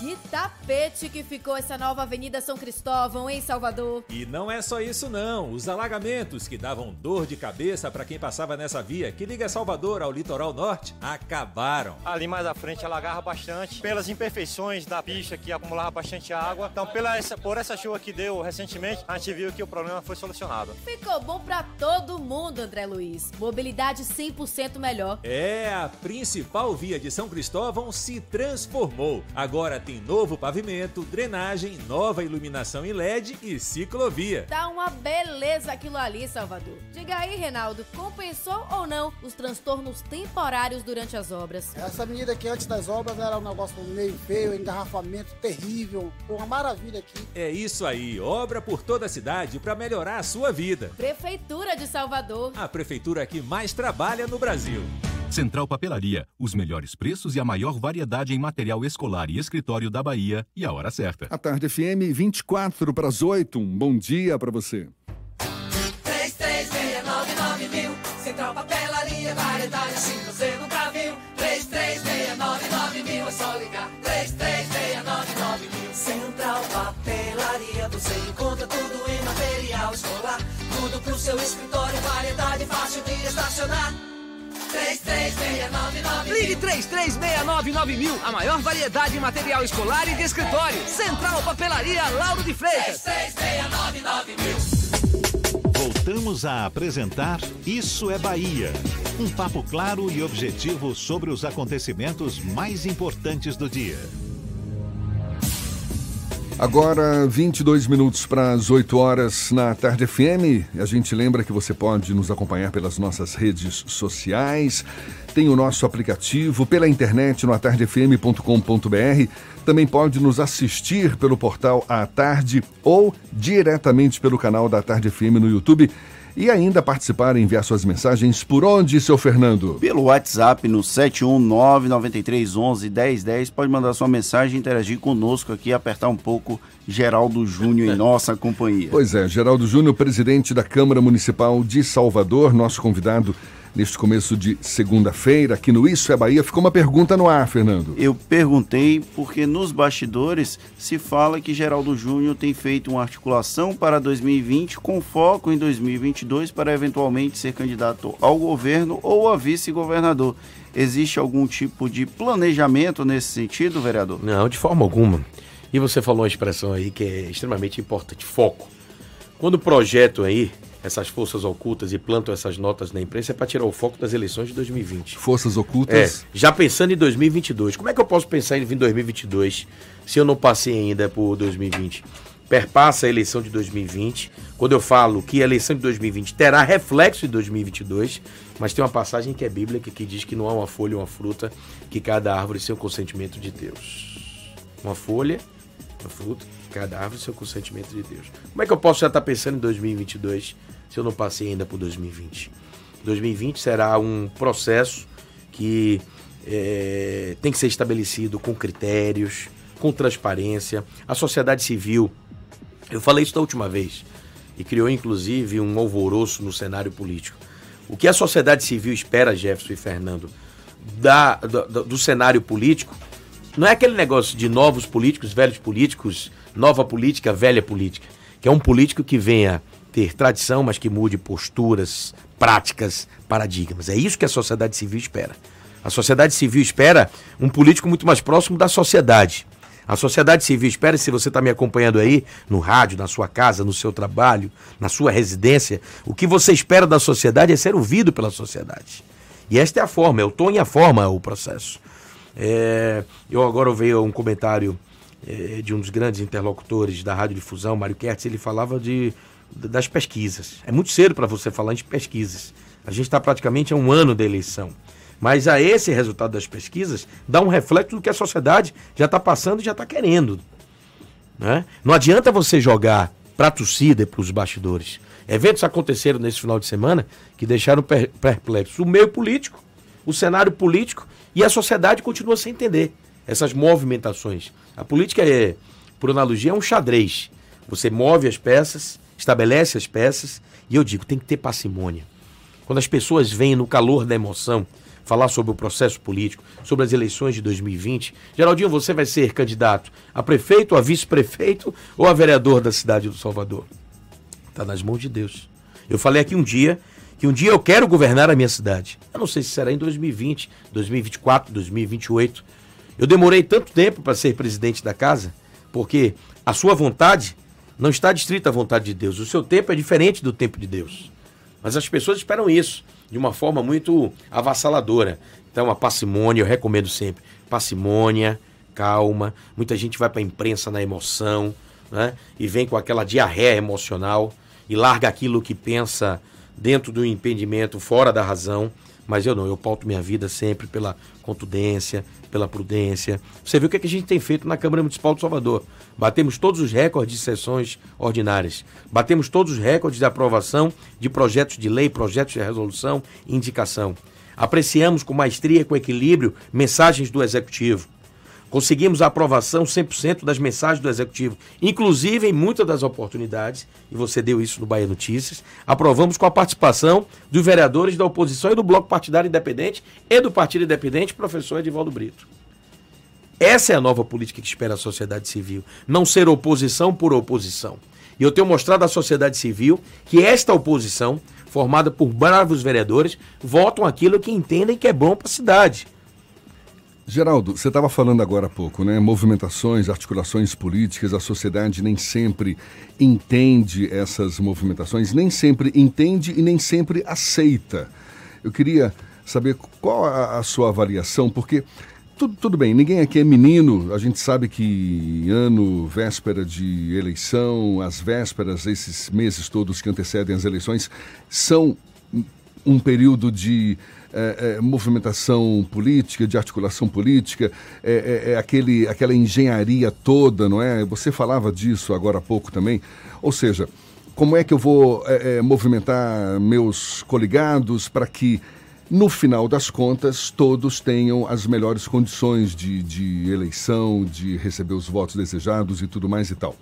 Que tapete que ficou essa nova Avenida São Cristóvão em Salvador. E não é só isso não. Os alagamentos que davam dor de cabeça para quem passava nessa via que liga Salvador ao litoral norte acabaram. Ali mais à frente alagava bastante pelas imperfeições da pista que acumulava bastante água. Então pela essa, por essa chuva que deu recentemente, a gente viu que o problema foi solucionado. Ficou bom para todo mundo, André Luiz. Mobilidade 100% melhor. É, a principal via de São Cristóvão se transformou. Agora tem novo pavimento, drenagem, nova iluminação em LED e ciclovia. Tá uma beleza aquilo ali, Salvador. Diga aí, Reinaldo, compensou ou não os transtornos temporários durante as obras? Essa avenida aqui antes das obras era um negócio meio feio, engarrafamento terrível. Uma maravilha aqui. É isso aí, obra por toda a cidade para melhorar a sua vida. Prefeitura de Salvador. A prefeitura que mais trabalha no Brasil. Central Papelaria, os melhores preços e a maior variedade em material escolar e escritório da Bahia e a hora certa. A tarde FM 24 para as 8. Um bom dia para você. Estacionar. 3369 33699000. Ligue 33699000. A maior variedade de material escolar e de escritório. Central Papelaria Lauro de Freitas. 33699000. Voltamos a apresentar Isso é Bahia. Um papo claro e objetivo sobre os acontecimentos mais importantes do dia. Agora, 22 minutos para as 8 horas na Tarde FM. A gente lembra que você pode nos acompanhar pelas nossas redes sociais. Tem o nosso aplicativo pela internet no atardefm.com.br. Também pode nos assistir pelo portal A Tarde ou diretamente pelo canal da Tarde FM no YouTube. E ainda participar e enviar suas mensagens por onde, seu Fernando? Pelo WhatsApp no 71993111010. Pode mandar sua mensagem, interagir conosco aqui, apertar um pouco Geraldo Júnior em nossa companhia. Pois é, Geraldo Júnior, presidente da Câmara Municipal de Salvador, nosso convidado neste começo de segunda-feira, aqui no Isso é Bahia. Ficou uma pergunta no ar, Fernando. Eu perguntei porque nos bastidores se fala que Geraldo Júnior tem feito uma articulação para 2020 com foco em 2022 para eventualmente ser candidato ao governo ou a vice-governador. Existe algum tipo de planejamento nesse sentido, vereador? Não, de forma alguma. E você falou uma expressão aí que é extremamente importante: foco. Quando o projeto aí essas forças ocultas e plantam essas notas na imprensa é para tirar o foco das eleições de 2020. Forças ocultas? É, já pensando em 2022. Como é que eu posso pensar em 2022 se eu não passei ainda por 2020? Perpassa a eleição de 2020. Quando eu falo que a eleição de 2020 terá reflexo em 2022, mas tem uma passagem que é bíblica que diz que não há uma folha ou uma fruta que cada árvore sem o consentimento de Deus. Uma folha, uma fruta, cada árvore sem o consentimento de Deus. Como é que eu posso já estar pensando em 2022 se eu não passei ainda por 2020. 2020 será um processo que é, tem que ser estabelecido com critérios, com transparência. A sociedade civil, eu falei isso da última vez, e criou inclusive um alvoroço no cenário político. O que a sociedade civil espera, Jefferson e Fernando, da, do, do cenário político, não é aquele negócio de novos políticos, velhos políticos, nova política, velha política, que é um político que venha ter tradição, mas que mude posturas, práticas, paradigmas. É isso que a sociedade civil espera. A sociedade civil espera um político muito mais próximo da sociedade. A sociedade civil espera, se você está me acompanhando aí, no rádio, na sua casa, no seu trabalho, na sua residência, o que você espera da sociedade é ser ouvido pela sociedade. E esta é a forma, é o tom e a forma o processo. É, eu agora ouvi um comentário é, de um dos grandes interlocutores da radiodifusão, Mário Kertz, ele falava de das pesquisas. É muito cedo para você falar de pesquisas. A gente está praticamente a um ano da eleição. Mas a esse resultado das pesquisas dá um reflexo do que a sociedade já está passando e já está querendo. Né? Não adianta você jogar para a torcida e para os bastidores. Eventos aconteceram nesse final de semana que deixaram perplexos o meio político, o cenário político e a sociedade continua sem entender essas movimentações. A política é, por analogia, é um xadrez. Você move as peças estabelece as peças e eu digo, tem que ter parcimônia. Quando as pessoas vêm no calor da emoção falar sobre o processo político, sobre as eleições de 2020, Geraldinho, você vai ser candidato a prefeito, a vice-prefeito ou a vereador da cidade do Salvador? Está nas mãos de Deus. Eu falei aqui um dia que um dia eu quero governar a minha cidade. Eu não sei se será em 2020, 2024, 2028. Eu demorei tanto tempo para ser presidente da casa, porque a sua vontade não está distrito à vontade de Deus. O seu tempo é diferente do tempo de Deus. Mas as pessoas esperam isso de uma forma muito avassaladora. Então, a parcimônia, eu recomendo sempre. Parcimônia, calma. Muita gente vai para a imprensa na emoção, né? E vem com aquela diarreia emocional e larga aquilo que pensa dentro do impedimento, fora da razão. Mas eu não, eu pauto minha vida sempre pela contundência, pela prudência. Você viu o que, é que a gente tem feito na Câmara Municipal de Salvador. Batemos todos os recordes de sessões ordinárias. Batemos todos os recordes de aprovação de projetos de lei, projetos de resolução e indicação. Apreciamos com maestria com equilíbrio mensagens do Executivo. Conseguimos a aprovação 100% das mensagens do Executivo, inclusive em muitas das oportunidades, e você deu isso no Bahia Notícias, aprovamos com a participação dos vereadores da oposição e do Bloco Partidário Independente e do Partido Independente, professor Edivaldo Brito. Essa é a nova política que espera a sociedade civil. Não ser oposição por oposição. E eu tenho mostrado à sociedade civil que esta oposição, formada por bravos vereadores, votam aquilo que entendem que é bom para a cidade. Geraldo, você estava falando agora há pouco, né? Movimentações, articulações políticas, a sociedade nem sempre entende essas movimentações, nem sempre entende e nem sempre aceita. Eu queria saber qual a, a sua avaliação, porque tudo, tudo bem, ninguém aqui é menino, a gente sabe que ano, véspera de eleição, as vésperas, esses meses todos que antecedem as eleições, são um período de é, é, movimentação política, de articulação política, é, é, é, aquele, aquela engenharia toda, não é? Você falava disso agora há pouco também. Ou seja, como é que eu vou é, movimentar meus coligados para que, no final das contas, todos tenham as melhores condições de, de eleição, de receber os votos desejados e tudo mais e tal.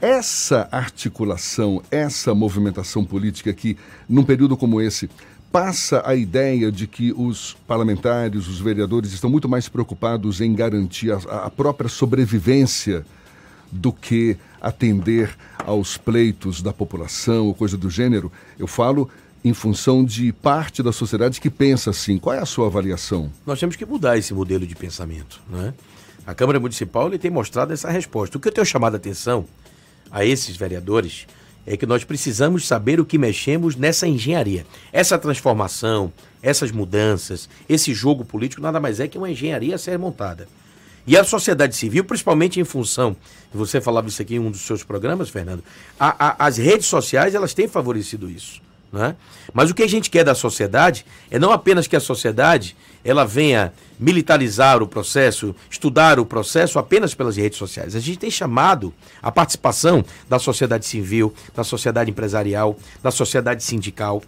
Essa articulação, essa movimentação política que, num período como esse, passa a ideia de que os parlamentares, os vereadores estão muito mais preocupados em garantir a, a própria sobrevivência do que atender aos pleitos da população ou coisa do gênero. Eu falo em função de parte da sociedade que pensa assim. Qual é a sua avaliação? Nós temos que mudar esse modelo de pensamento. Né? A Câmara Municipal ele tem mostrado essa resposta. O que eu tenho chamado a atenção a esses vereadores é que nós precisamos saber o que mexemos nessa engenharia. Essa transformação, essas mudanças, esse jogo político nada mais é que uma engenharia a ser montada. E a sociedade civil, principalmente em função, você falava isso aqui em um dos seus programas, Fernando, a, a, as redes sociais elas têm favorecido isso. Né? Mas o que a gente quer da sociedade é não apenas que a sociedade ela venha militarizar o processo, estudar o processo apenas pelas redes sociais. A gente tem chamado a participação da sociedade civil, da sociedade empresarial, da sociedade sindical,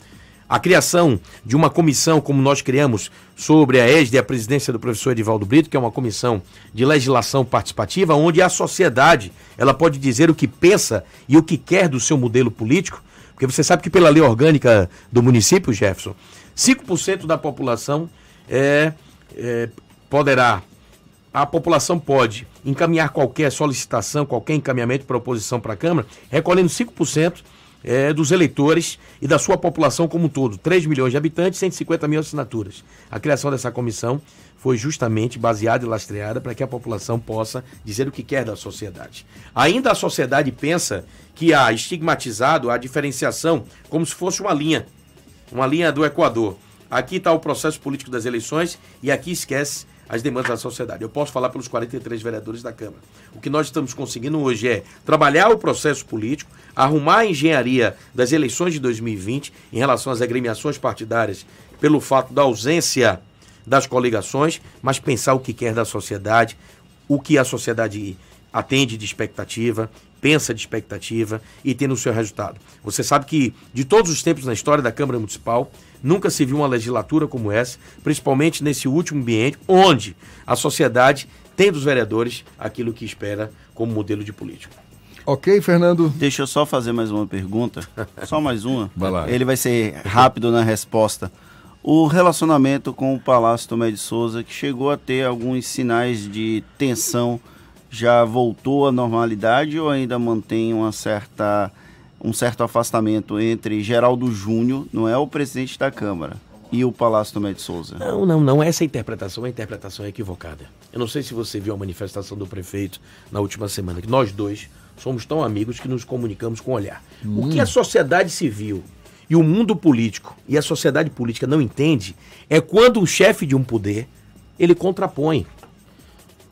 a criação de uma comissão, como nós criamos, sobre a ESD, a presidência do professor Edivaldo Brito, que é uma comissão de legislação participativa, onde a sociedade ela pode dizer o que pensa e o que quer do seu modelo político, porque você sabe que pela lei orgânica do município, Jefferson, 5% da população é, é, poderá, a população pode encaminhar qualquer solicitação, qualquer encaminhamento para oposição para a Câmara, recolhendo 5% é, dos eleitores e da sua população como um todo. 3 milhões de habitantes, 150 mil assinaturas. A criação dessa comissão foi justamente baseada e lastreada para que a população possa dizer o que quer da sociedade. Ainda a sociedade pensa que há estigmatizado a diferenciação como se fosse uma linha, uma linha do Equador. Aqui está o processo político das eleições e aqui esquece as demandas da sociedade. Eu posso falar pelos 43 vereadores da Câmara. O que nós estamos conseguindo hoje é trabalhar o processo político, arrumar a engenharia das eleições de 2020 em relação às agremiações partidárias, pelo fato da ausência das coligações, mas pensar o que quer da sociedade, o que a sociedade atende de expectativa, pensa de expectativa e tem no seu resultado. Você sabe que de todos os tempos na história da Câmara Municipal, nunca se viu uma legislatura como essa, principalmente nesse último ambiente, onde a sociedade tem dos vereadores aquilo que espera como modelo de político. Ok, Fernando? Deixa eu só fazer mais uma pergunta. Só mais uma. Vai lá. Ele vai ser rápido na resposta. O relacionamento com o Palácio Tomé de Souza, que chegou a ter alguns sinais de tensão, já voltou à normalidade ou ainda mantém uma certa, um certo afastamento entre Geraldo Júnior, não é o presidente da Câmara, e o Palácio Tomé de Souza? Não, não, não. Essa interpretação é interpretação equivocada. Eu não sei se você viu a manifestação do prefeito na última semana, que nós dois somos tão amigos que nos comunicamos com olhar. Hum. O que a sociedade civil e o mundo político e a sociedade política não entende é quando um chefe de um poder ele contrapõe.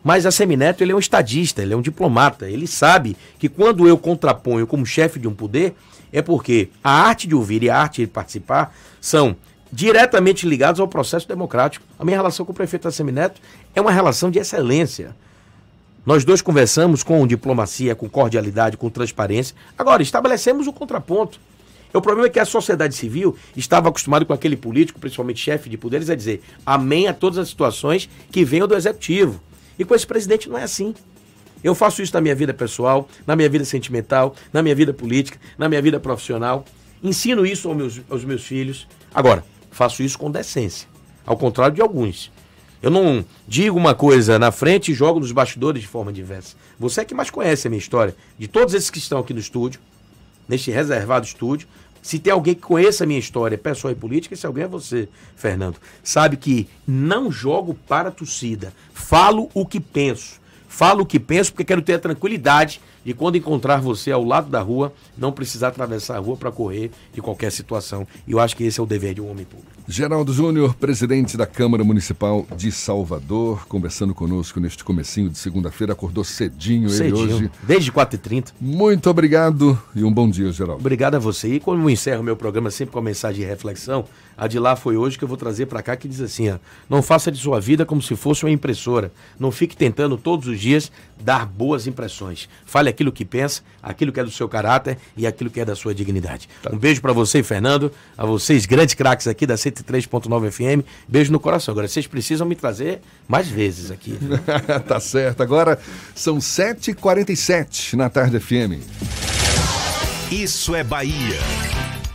Mas a Semineto ele é um estadista, ele é um diplomata. Ele sabe que quando eu contraponho como chefe de um poder, é porque a arte de ouvir e a arte de participar são diretamente ligados ao processo democrático. A minha relação com o prefeito Semineto é uma relação de excelência. Nós dois conversamos com diplomacia, com cordialidade, com transparência. Agora, estabelecemos o contraponto. O problema é que a sociedade civil estava acostumada com aquele político, principalmente chefe de poderes, a dizer amém a todas as situações que venham do executivo. E com esse presidente não é assim. Eu faço isso na minha vida pessoal, na minha vida sentimental, na minha vida política, na minha vida profissional. Ensino isso aos meus, aos meus filhos. Agora, faço isso com decência. Ao contrário de alguns. Eu não digo uma coisa na frente e jogo nos bastidores de forma diversa. Você é que mais conhece a minha história. De todos esses que estão aqui no estúdio, neste reservado estúdio. Se tem alguém que conheça a minha história, pessoal e política, esse alguém é você, Fernando. Sabe que não jogo para a torcida. Falo o que penso. Falo o que penso porque quero ter a tranquilidade de quando encontrar você ao lado da rua, não precisar atravessar a rua para correr de qualquer situação. E eu acho que esse é o dever de um homem público. Geraldo Júnior, presidente da Câmara Municipal de Salvador, conversando conosco neste comecinho de segunda-feira, acordou cedinho, Cedinho, ele hoje. Desde 4h30. Muito obrigado e um bom dia, Geraldo. Obrigado a você. E quando eu encerro meu programa sempre com a mensagem de reflexão, a de lá foi hoje que eu vou trazer para cá que diz assim: ó, não faça de sua vida como se fosse uma impressora. Não fique tentando todos os dias dar boas impressões. Fale aquilo que pensa, aquilo que é do seu caráter e aquilo que é da sua dignidade. Um beijo para você, Fernando, a vocês grandes craques aqui da 103.9 FM. Beijo no coração. Agora vocês precisam me trazer mais vezes aqui. tá certo. Agora são 7h47 na tarde FM. Isso é Bahia.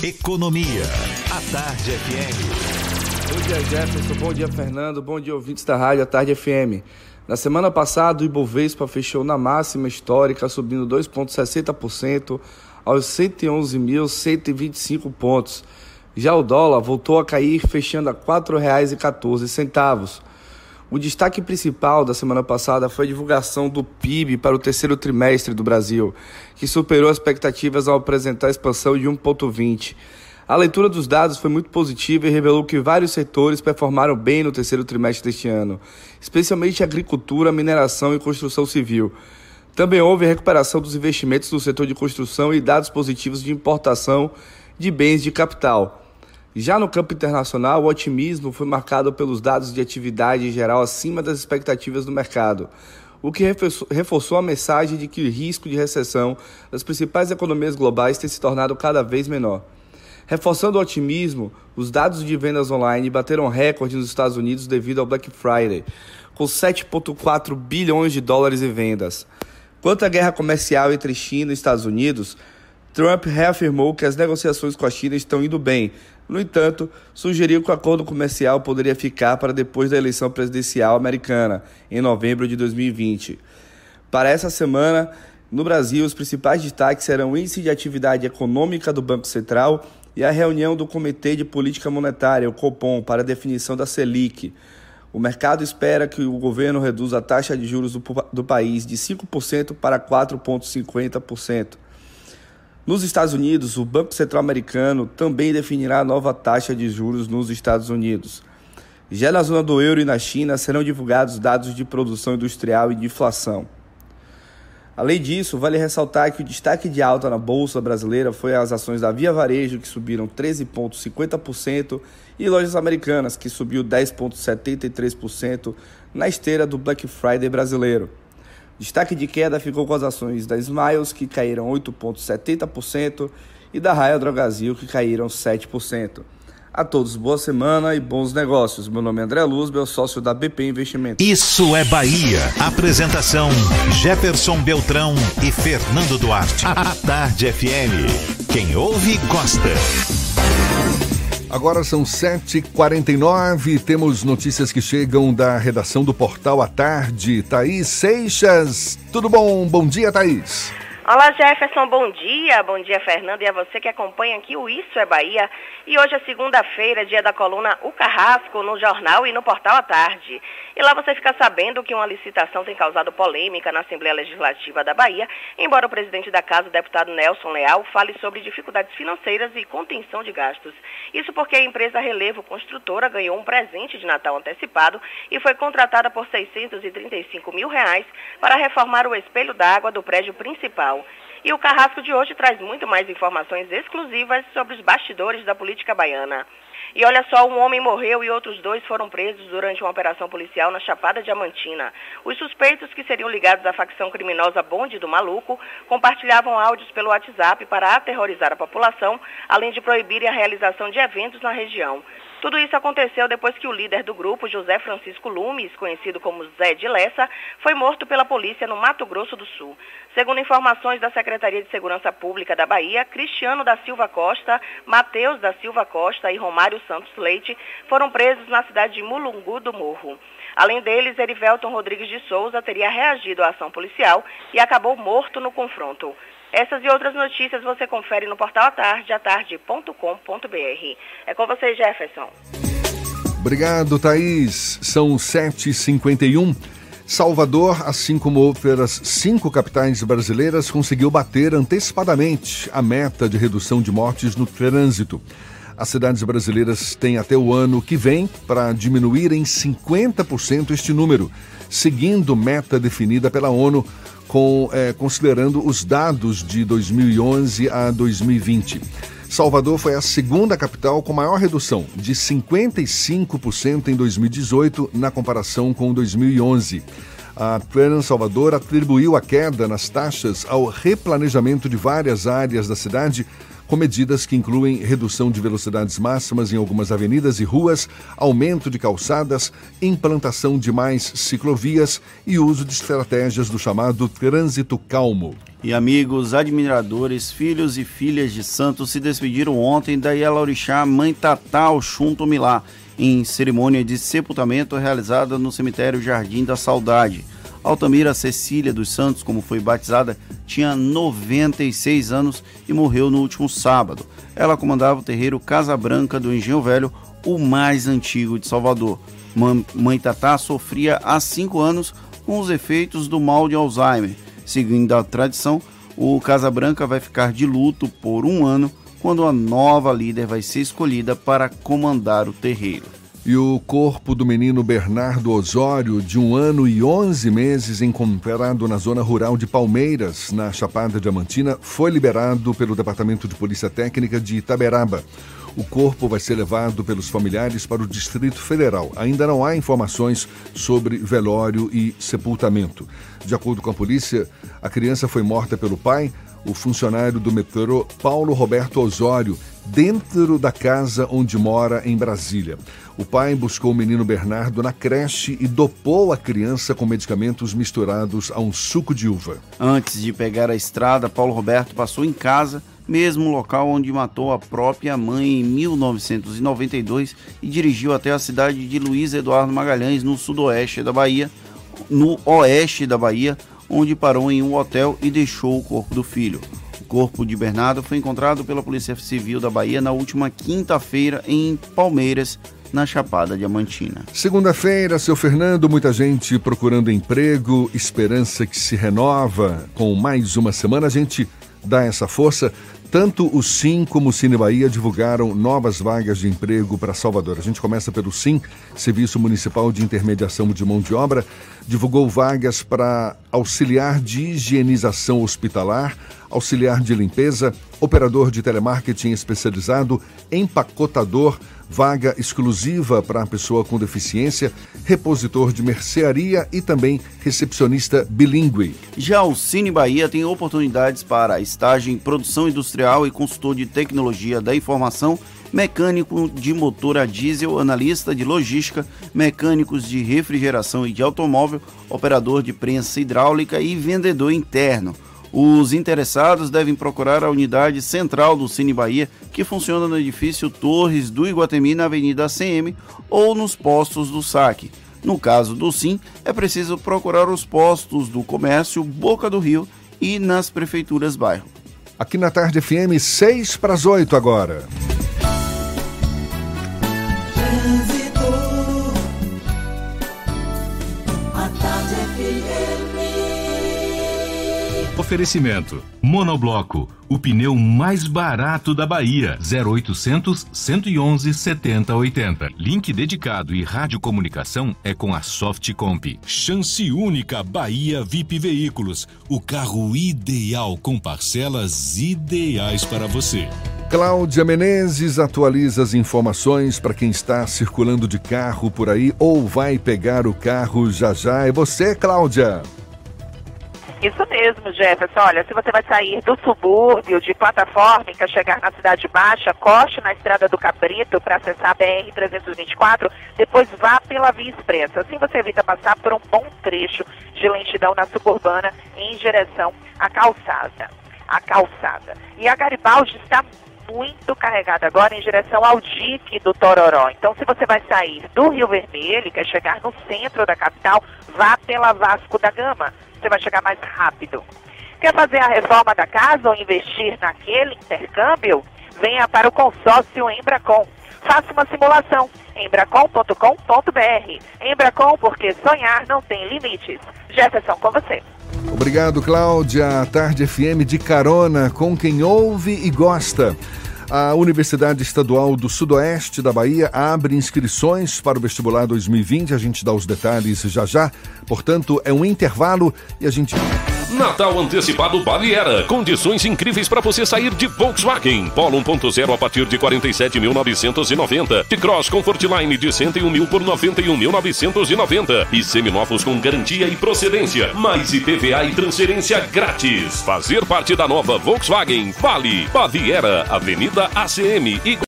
Economia. A Tarde FM. Bom dia, Jefferson. Bom dia, Fernando. Bom dia, ouvintes da Rádio A Tarde FM. Na semana passada, o Ibovespa fechou na máxima histórica, subindo 2,60% aos 111.125 pontos. Já o dólar voltou a cair, fechando a R$ 4,14. O destaque principal da semana passada foi a divulgação do PIB para o terceiro trimestre do Brasil, que superou as expectativas ao apresentar expansão de 1,20. A leitura dos dados foi muito positiva e revelou que vários setores performaram bem no terceiro trimestre deste ano, especialmente agricultura, mineração e construção civil. Também houve recuperação dos investimentos no setor de construção e dados positivos de importação de bens de capital. Já no campo internacional, o otimismo foi marcado pelos dados de atividade geral acima das expectativas do mercado, o que reforçou a mensagem de que o risco de recessão das principais economias globais tem se tornado cada vez menor. Reforçando o otimismo, os dados de vendas online bateram recorde nos Estados Unidos devido ao Black Friday, com 7,4 bilhões de dólares em vendas. Quanto à guerra comercial entre China e Estados Unidos, Trump reafirmou que as negociações com a China estão indo bem. No entanto, sugeriu que o acordo comercial poderia ficar para depois da eleição presidencial americana, em novembro de 2020. Para essa semana, no Brasil, os principais destaques serão o índice de atividade econômica do Banco Central e a reunião do Comitê de Política Monetária, o COPOM, para a definição da Selic. O mercado espera que o governo reduza a taxa de juros do, do país de 5% para 4,50%. Nos Estados Unidos, o Banco Central Americano também definirá a nova taxa de juros nos Estados Unidos. Já na zona do euro e na China serão divulgados dados de produção industrial e de inflação. Além disso, vale ressaltar que o destaque de alta na Bolsa Brasileira foi as ações da Via Varejo, que subiram 13,50%, e Lojas Americanas, que subiu 10,73% na esteira do Black Friday brasileiro. Destaque de queda ficou com as ações da Smiles, que caíram 8,70%, e da Raia Drogazil, que caíram 7%. A todos boa semana e bons negócios. Meu nome é André Luz, meu sócio da BP Investimentos. Isso é Bahia. Apresentação: Jefferson Beltrão e Fernando Duarte. A Tarde FM. Quem ouve, gosta. Agora são 7h49, temos notícias que chegam da redação do Portal à Tarde. Thaís Seixas, tudo bom? Bom dia, Thaís. Olá Jefferson, bom dia. Bom dia, Fernando, e a você que acompanha aqui o Isso é Bahia. E hoje é segunda-feira, dia da coluna O Carrasco, no jornal e no portal à tarde. E lá você fica sabendo que uma licitação tem causado polêmica na Assembleia Legislativa da Bahia, embora o presidente da casa, o deputado Nelson Leal, fale sobre dificuldades financeiras e contenção de gastos. Isso porque a empresa Relevo Construtora ganhou um presente de Natal antecipado e foi contratada por 635 mil reais para reformar o espelho d'água do prédio principal. E o Carrasco de hoje traz muito mais informações exclusivas sobre os bastidores da política baiana. E olha só, um homem morreu e outros dois foram presos durante uma operação policial na Chapada Diamantina. Os suspeitos, que seriam ligados à facção criminosa Bonde do Maluco, compartilhavam áudios pelo WhatsApp para aterrorizar a população, além de proibirem a realização de eventos na região. Tudo isso aconteceu depois que o líder do grupo, José Francisco Lumes, conhecido como Zé de Lessa, foi morto pela polícia no Mato Grosso do Sul. Segundo informações da Secretaria de Segurança Pública da Bahia, Cristiano da Silva Costa, Matheus da Silva Costa e Romário Santos Leite foram presos na cidade de Mulungu do Morro. Além deles, Erivelton Rodrigues de Souza teria reagido à ação policial e acabou morto no confronto. Essas e outras notícias você confere no portal atarde, atarde.com.br. É com você, Jefferson. Obrigado, Thaís. São 7h51. Salvador, assim como outras cinco capitais brasileiras, conseguiu bater antecipadamente a meta de redução de mortes no trânsito. As cidades brasileiras têm até o ano que vem para diminuir em 50% este número, seguindo meta definida pela ONU, com, eh, considerando os dados de 2011 a 2020. Salvador foi a segunda capital com maior redução, de 55% em 2018, na comparação com 2011. A Trans Salvador atribuiu a queda nas taxas ao replanejamento de várias áreas da cidade, com medidas que incluem redução de velocidades máximas em algumas avenidas e ruas, aumento de calçadas, implantação de mais ciclovias e uso de estratégias do chamado trânsito calmo. E amigos, admiradores, filhos e filhas de Santos se despediram ontem da Yalaurixá Mãe Tatá Oxum Milá, em cerimônia de sepultamento realizada no cemitério Jardim da Saudade. Altamira Cecília dos Santos, como foi batizada, tinha 96 anos e morreu no último sábado. Ela comandava o terreiro Casa Branca do Engenho Velho, o mais antigo de Salvador. Mãe Tatá sofria há cinco anos com os efeitos do mal de Alzheimer. Seguindo a tradição, o Casa Branca vai ficar de luto por um ano, quando a nova líder vai ser escolhida para comandar o terreiro. E o corpo do menino Bernardo Osório, de um ano e onze meses, encontrado na zona rural de Palmeiras, na Chapada Diamantina, foi liberado pelo Departamento de Polícia Técnica de Itaberaba. O corpo vai ser levado pelos familiares para o Distrito Federal. Ainda não há informações sobre velório e sepultamento. De acordo com a polícia, a criança foi morta pelo pai, o funcionário do metrô Paulo Roberto Osório, dentro da casa onde mora em Brasília. O pai buscou o menino Bernardo na creche e dopou a criança com medicamentos misturados a um suco de uva. Antes de pegar a estrada, Paulo Roberto passou em casa mesmo local onde matou a própria mãe em 1992 e dirigiu até a cidade de Luiz Eduardo Magalhães, no sudoeste da Bahia, no oeste da Bahia, onde parou em um hotel e deixou o corpo do filho. Corpo de Bernardo foi encontrado pela Polícia Civil da Bahia na última quinta-feira em Palmeiras, na Chapada Diamantina. Segunda-feira, seu Fernando, muita gente procurando emprego, esperança que se renova. Com mais uma semana, a gente dá essa força. Tanto o SIM como o Cine Bahia divulgaram novas vagas de emprego para Salvador. A gente começa pelo SIM, Serviço Municipal de Intermediação de Mão de Obra, divulgou vagas para auxiliar de higienização hospitalar, auxiliar de limpeza, operador de telemarketing especializado, empacotador, vaga exclusiva para a pessoa com deficiência, repositor de mercearia e também recepcionista bilíngue. Já o Cine Bahia tem oportunidades para estágio em produção industrial e consultor de tecnologia da informação, mecânico de motor a diesel, analista de logística, mecânicos de refrigeração e de automóvel, operador de prensa hidráulica e vendedor interno. Os interessados devem procurar a unidade central do Cine Bahia, que funciona no edifício Torres do Iguatemi, na Avenida ACM, ou nos postos do saque. No caso do Sim, é preciso procurar os postos do comércio Boca do Rio e nas prefeituras bairro. Aqui na Tarde FM, 6 para as 8 agora. Oferecimento: Monobloco, o pneu mais barato da Bahia. 0800 111 7080. Link dedicado e radiocomunicação é com a Softcomp. Chance única Bahia VIP Veículos, o carro ideal com parcelas ideais para você. Cláudia Menezes atualiza as informações para quem está circulando de carro por aí ou vai pegar o carro já já. É você, Cláudia. Isso mesmo, Jefferson. Olha, se você vai sair do subúrbio de plataforma quer chegar na Cidade Baixa, coste na Estrada do Cabrito para acessar a BR-324, depois vá pela Via Expressa. Assim você evita passar por um bom trecho de lentidão na suburbana em direção à calçada. A calçada. E a Garibaldi está muito carregada agora em direção ao dique do Tororó. Então, se você vai sair do Rio Vermelho quer chegar no centro da capital, vá pela Vasco da Gama você vai chegar mais rápido. Quer fazer a reforma da casa ou investir naquele intercâmbio? Venha para o consórcio Embracon. Faça uma simulação. Embracon.com.br. Embracon, porque sonhar não tem limites. Jefferson, com você. Obrigado, Cláudia. Tarde FM de carona com quem ouve e gosta. A Universidade Estadual do Sudoeste da Bahia abre inscrições para o vestibular 2020. A gente dá os detalhes já já. Portanto, é um intervalo e a gente. Natal antecipado Baliera. Condições incríveis para você sair de Volkswagen. Polo 1.0 a partir de 47.990. De Cross Comfortline de 101 mil por 91.990. E seminovos com garantia e procedência. Mais IPVA e transferência grátis. Fazer parte da nova Volkswagen. Vale. Baviera, Avenida ACM e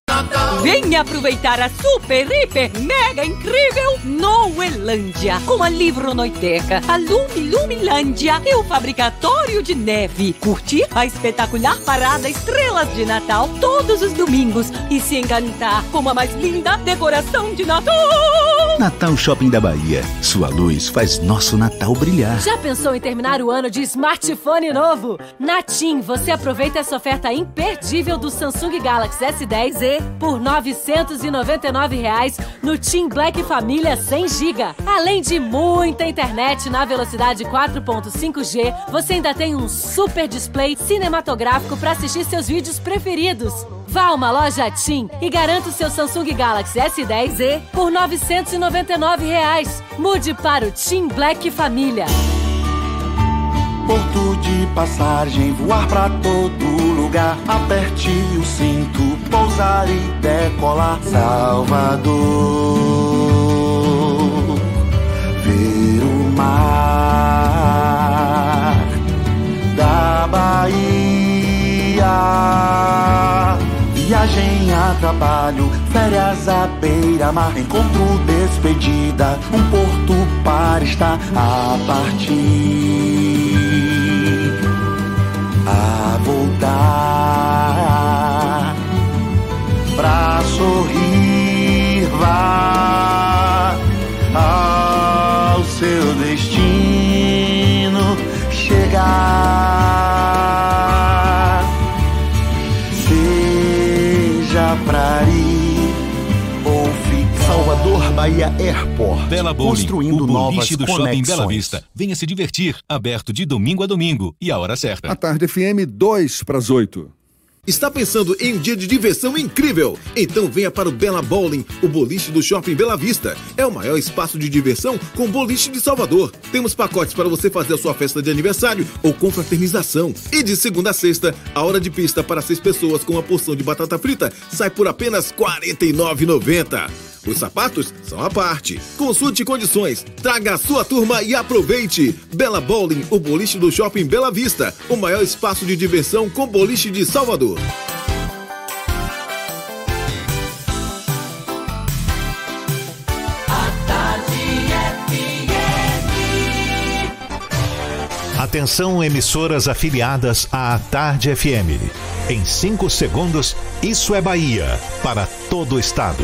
Venha aproveitar a super, hiper, mega incrível Noelândia com a Livronoiteca, a Lume Lumilândia e o Fabricatório de Neve. Curtir a espetacular parada Estrelas de Natal todos os domingos e se encantar com a mais linda decoração de Natal. Natal Shopping da Bahia. Sua luz faz nosso Natal brilhar. Já pensou em terminar o ano de smartphone novo? Na TIM, você aproveita essa oferta imperdível do Samsung Galaxy S10e por 999 reais no Team Black Família 100 GB. Além de muita internet na velocidade 4.5G, você ainda tem um super display cinematográfico para assistir seus vídeos preferidos. Vá a uma loja TIM e garanta o seu Samsung Galaxy S10e por 999 reais. Mude para o Team Black Família. Porto de passagem, voar pra todo lugar. Aperte o cinto, pousar e decolar. Salvador, ver o mar da Bahia. Viagem a trabalho, férias à beira-mar. Encontro, despedida, um porto para estar a partir Airport. Bela Bowling, construindo o novas do Shopping conexões. Bela Vista. Venha se divertir, aberto de domingo a domingo e a hora certa. A tarde FM 2 para as 8. Está pensando em um dia de diversão incrível? Então venha para o Bela Bowling, o boliche do Shopping Bela Vista. É o maior espaço de diversão com boliche de Salvador. Temos pacotes para você fazer a sua festa de aniversário ou confraternização. E de segunda a sexta, a hora de pista para seis pessoas com uma porção de batata frita sai por apenas R$ 49,90. Os sapatos são à parte. Consulte condições, traga a sua turma e aproveite. Bela Bowling, o boliche do Shopping Bela Vista, o maior espaço de diversão com boliche de Salvador. Atenção, emissoras afiliadas à Tarde FM. Em 5 segundos, isso é Bahia para todo o estado.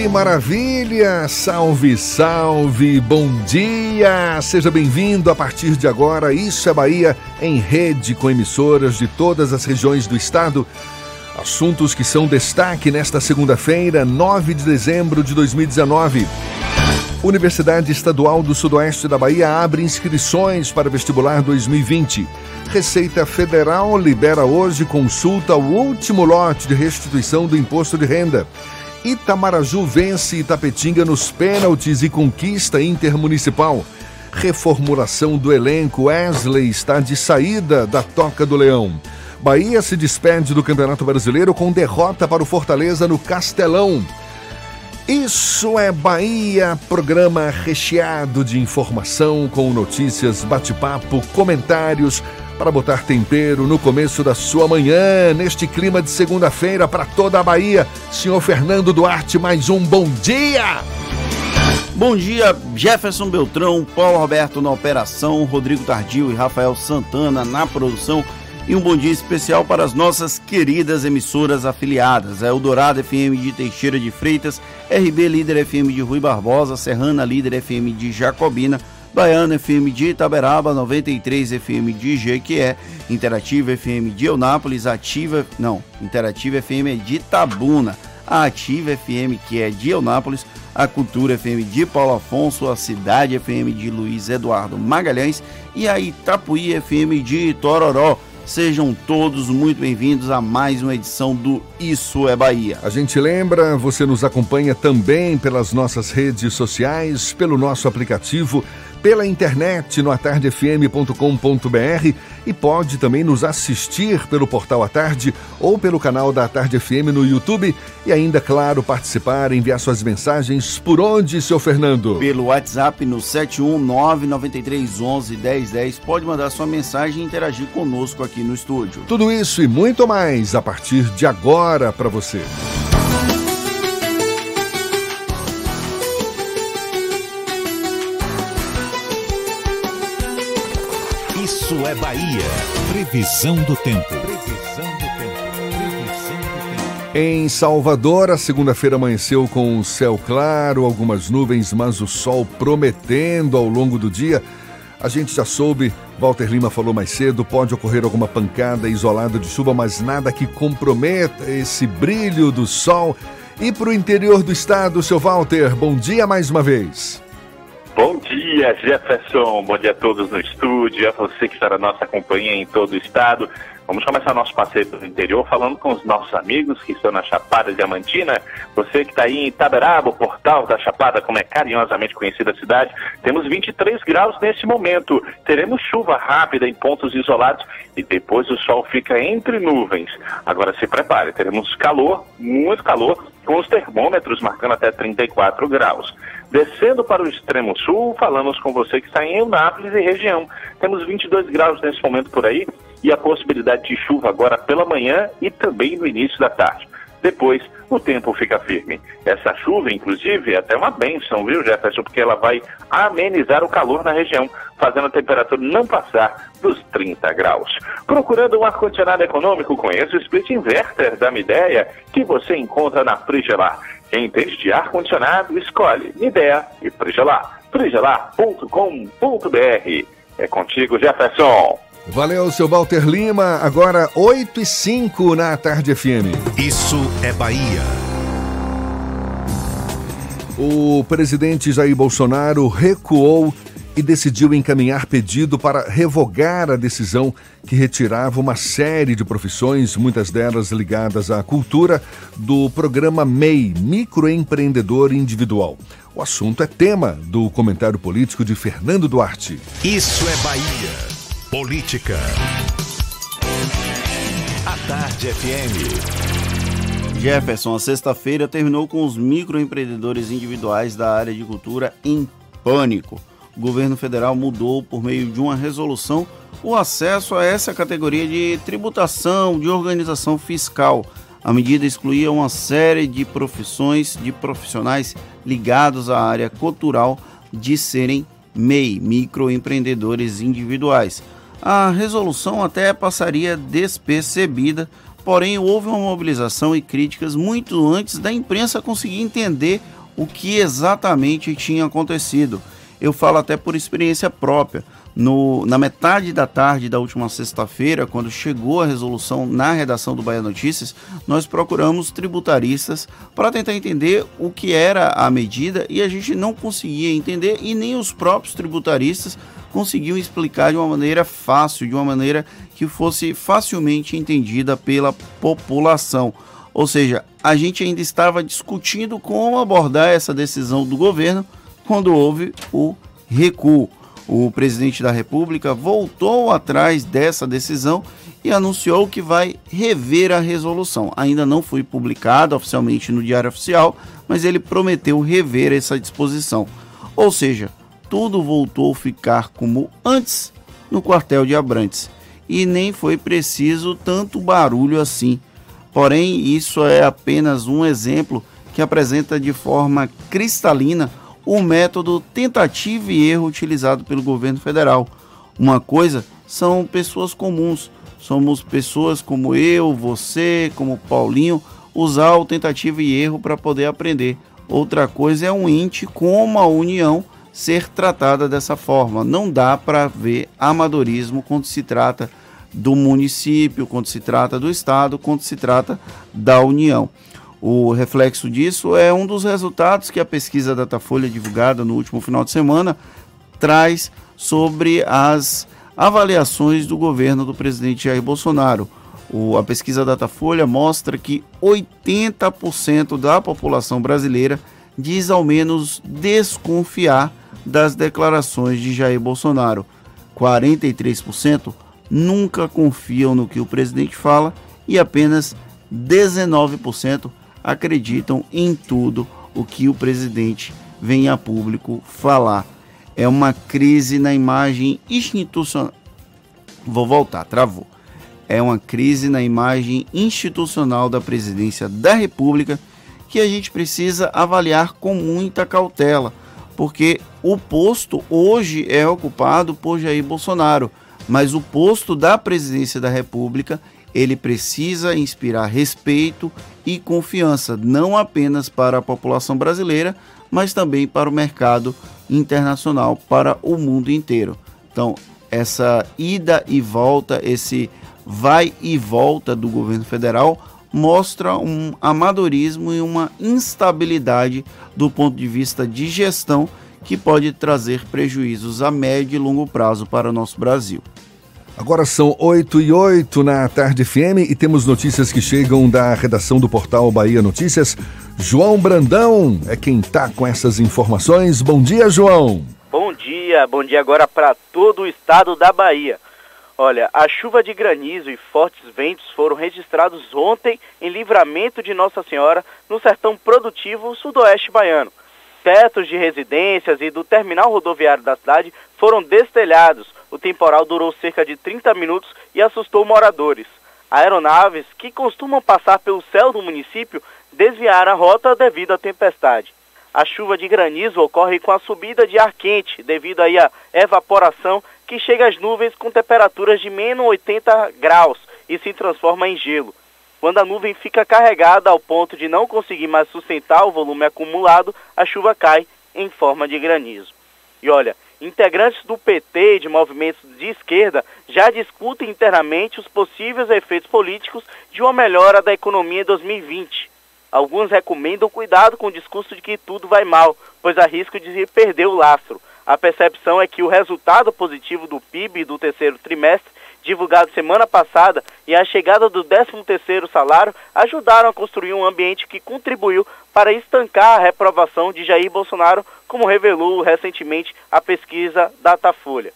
Que maravilha! Salve, salve! Bom dia! Seja bem-vindo a partir de agora. Isso é Bahia em rede com emissoras de todas as regiões do estado. Assuntos que são destaque nesta segunda-feira, 9 de dezembro de 2019. Universidade Estadual do Sudoeste da Bahia abre inscrições para vestibular 2020. Receita Federal libera hoje consulta ao último lote de restituição do imposto de renda. Itamaraju vence Itapetinga nos pênaltis e conquista intermunicipal. Reformulação do elenco. Wesley está de saída da Toca do Leão. Bahia se despede do Campeonato Brasileiro com derrota para o Fortaleza no Castelão. Isso é Bahia, programa recheado de informação com notícias, bate-papo, comentários para botar tempero no começo da sua manhã, neste clima de segunda-feira para toda a Bahia. Senhor Fernando Duarte, mais um bom dia! Bom dia, Jefferson Beltrão, Paulo Roberto na operação, Rodrigo Tardio e Rafael Santana na produção. E um bom dia especial para as nossas queridas emissoras afiliadas: é Dourado FM de Teixeira de Freitas, RB Líder FM de Rui Barbosa, Serrana Líder FM de Jacobina, Baiana FM de Itaberaba, 93 FM de Jequié, Interativa FM de Eunápolis, Ativa, não, Interativa FM é de Itabuna, a Ativa FM que é de Eunápolis, a Cultura FM de Paulo Afonso, a Cidade FM de Luiz Eduardo Magalhães e a Itapuí FM de Tororó. Sejam todos muito bem-vindos a mais uma edição do Isso é Bahia. A gente lembra, você nos acompanha também pelas nossas redes sociais, pelo nosso aplicativo pela internet no atardefm.com.br e pode também nos assistir pelo portal A Tarde ou pelo canal da Tarde FM no YouTube e ainda, claro, participar, enviar suas mensagens por onde, seu Fernando? Pelo WhatsApp no 71993111010. Pode mandar sua mensagem e interagir conosco aqui no estúdio. Tudo isso e muito mais a partir de agora para você. Isso é Bahia. Previsão do tempo. Previsão do tempo. Em Salvador, a segunda-feira amanheceu com o céu claro, algumas nuvens, mas o sol prometendo ao longo do dia. A gente já soube, Walter Lima falou mais cedo, pode ocorrer alguma pancada isolada de chuva, mas nada que comprometa esse brilho do sol. E para o interior do estado, seu Walter, bom dia mais uma vez. Bom dia, Jefferson. Bom dia a todos no estúdio, a você que está na nossa companhia em todo o estado. Vamos começar nosso passeio pelo interior falando com os nossos amigos que estão na Chapada Diamantina. Você que está aí em Itaberaba, o portal da Chapada, como é carinhosamente conhecida a cidade, temos 23 graus nesse momento. Teremos chuva rápida em pontos isolados e depois o sol fica entre nuvens. Agora se prepare, teremos calor, muito calor, com os termômetros marcando até 34 graus. Descendo para o extremo sul, falamos com você que está em Eunápolis e região. Temos 22 graus nesse momento por aí e a possibilidade de chuva agora pela manhã e também no início da tarde. Depois, o tempo fica firme. Essa chuva, inclusive, é até uma benção, viu, Jefferson? Porque ela vai amenizar o calor na região, fazendo a temperatura não passar dos 30 graus. Procurando um ar-condicionado econômico, conheça o Split Inverter da Mideia, que você encontra na Frigelar. Quem entende de ar-condicionado, escolhe Midea e Frigelar. frigelar.com.br. É contigo, Jefferson. Valeu, seu Walter Lima. Agora 8 e 5 na Tarde FM. Isso é Bahia. O presidente Jair Bolsonaro recuou e decidiu encaminhar pedido para revogar a decisão que retirava uma série de profissões, muitas delas ligadas à cultura, do programa MEI Microempreendedor Individual. O assunto é tema do comentário político de Fernando Duarte. Isso é Bahia. Política. A Tarde FM. Jefferson, a sexta-feira terminou com os microempreendedores individuais da área de cultura em pânico o governo federal mudou, por meio de uma resolução, o acesso a essa categoria de tributação, de organização fiscal. A medida excluía uma série de profissões, de profissionais ligados à área cultural de serem MEI, microempreendedores individuais. A resolução até passaria despercebida, porém houve uma mobilização e críticas muito antes da imprensa conseguir entender o que exatamente tinha acontecido eu falo até por experiência própria. No, na metade da tarde da última sexta-feira, quando chegou a resolução na redação do Bahia Notícias, nós procuramos tributaristas para tentar entender o que era a medida e a gente não conseguia entender e nem os próprios tributaristas conseguiam explicar de uma maneira fácil, de uma maneira que fosse facilmente entendida pela população. Ou seja, a gente ainda estava discutindo como abordar essa decisão do governo quando houve o recuo. O presidente da República voltou atrás dessa decisão e anunciou que vai rever a resolução. Ainda não foi publicada oficialmente no Diário Oficial, mas ele prometeu rever essa disposição. Ou seja, tudo voltou a ficar como antes no quartel de Abrantes e nem foi preciso tanto barulho assim. Porém, isso é apenas um exemplo que apresenta de forma cristalina o método tentativa e erro utilizado pelo governo federal. Uma coisa são pessoas comuns, somos pessoas como eu, você, como Paulinho, usar o tentativa e erro para poder aprender. Outra coisa é um ente como a União ser tratada dessa forma. Não dá para ver amadorismo quando se trata do município, quando se trata do Estado, quando se trata da União. O reflexo disso é um dos resultados que a pesquisa Datafolha, divulgada no último final de semana, traz sobre as avaliações do governo do presidente Jair Bolsonaro. O, a pesquisa Datafolha mostra que 80% da população brasileira diz ao menos desconfiar das declarações de Jair Bolsonaro. 43% nunca confiam no que o presidente fala e apenas 19% acreditam em tudo o que o presidente vem a público falar. É uma crise na imagem institucional. Vou voltar, travou. É uma crise na imagem institucional da presidência da República que a gente precisa avaliar com muita cautela, porque o posto hoje é ocupado por Jair Bolsonaro, mas o posto da presidência da República ele precisa inspirar respeito e confiança, não apenas para a população brasileira, mas também para o mercado internacional, para o mundo inteiro. Então, essa ida e volta, esse vai e volta do governo federal mostra um amadorismo e uma instabilidade do ponto de vista de gestão que pode trazer prejuízos a médio e longo prazo para o nosso Brasil. Agora são 8 e 8 na Tarde FM e temos notícias que chegam da redação do portal Bahia Notícias. João Brandão é quem está com essas informações. Bom dia, João. Bom dia, bom dia agora para todo o estado da Bahia. Olha, a chuva de granizo e fortes ventos foram registrados ontem em livramento de Nossa Senhora, no sertão produtivo sudoeste baiano. Tetos de residências e do terminal rodoviário da cidade foram destelhados o temporal durou cerca de 30 minutos e assustou moradores. Aeronaves, que costumam passar pelo céu do município, desviaram a rota devido à tempestade. A chuva de granizo ocorre com a subida de ar quente, devido aí à evaporação que chega às nuvens com temperaturas de menos 80 graus e se transforma em gelo. Quando a nuvem fica carregada ao ponto de não conseguir mais sustentar o volume acumulado, a chuva cai em forma de granizo. E olha, integrantes do PT e de movimentos de esquerda já discutem internamente os possíveis efeitos políticos de uma melhora da economia em 2020. Alguns recomendam cuidado com o discurso de que tudo vai mal, pois há risco de perder o lastro. A percepção é que o resultado positivo do PIB do terceiro trimestre divulgado semana passada, e a chegada do 13º salário ajudaram a construir um ambiente que contribuiu para estancar a reprovação de Jair Bolsonaro, como revelou recentemente a pesquisa Datafolha.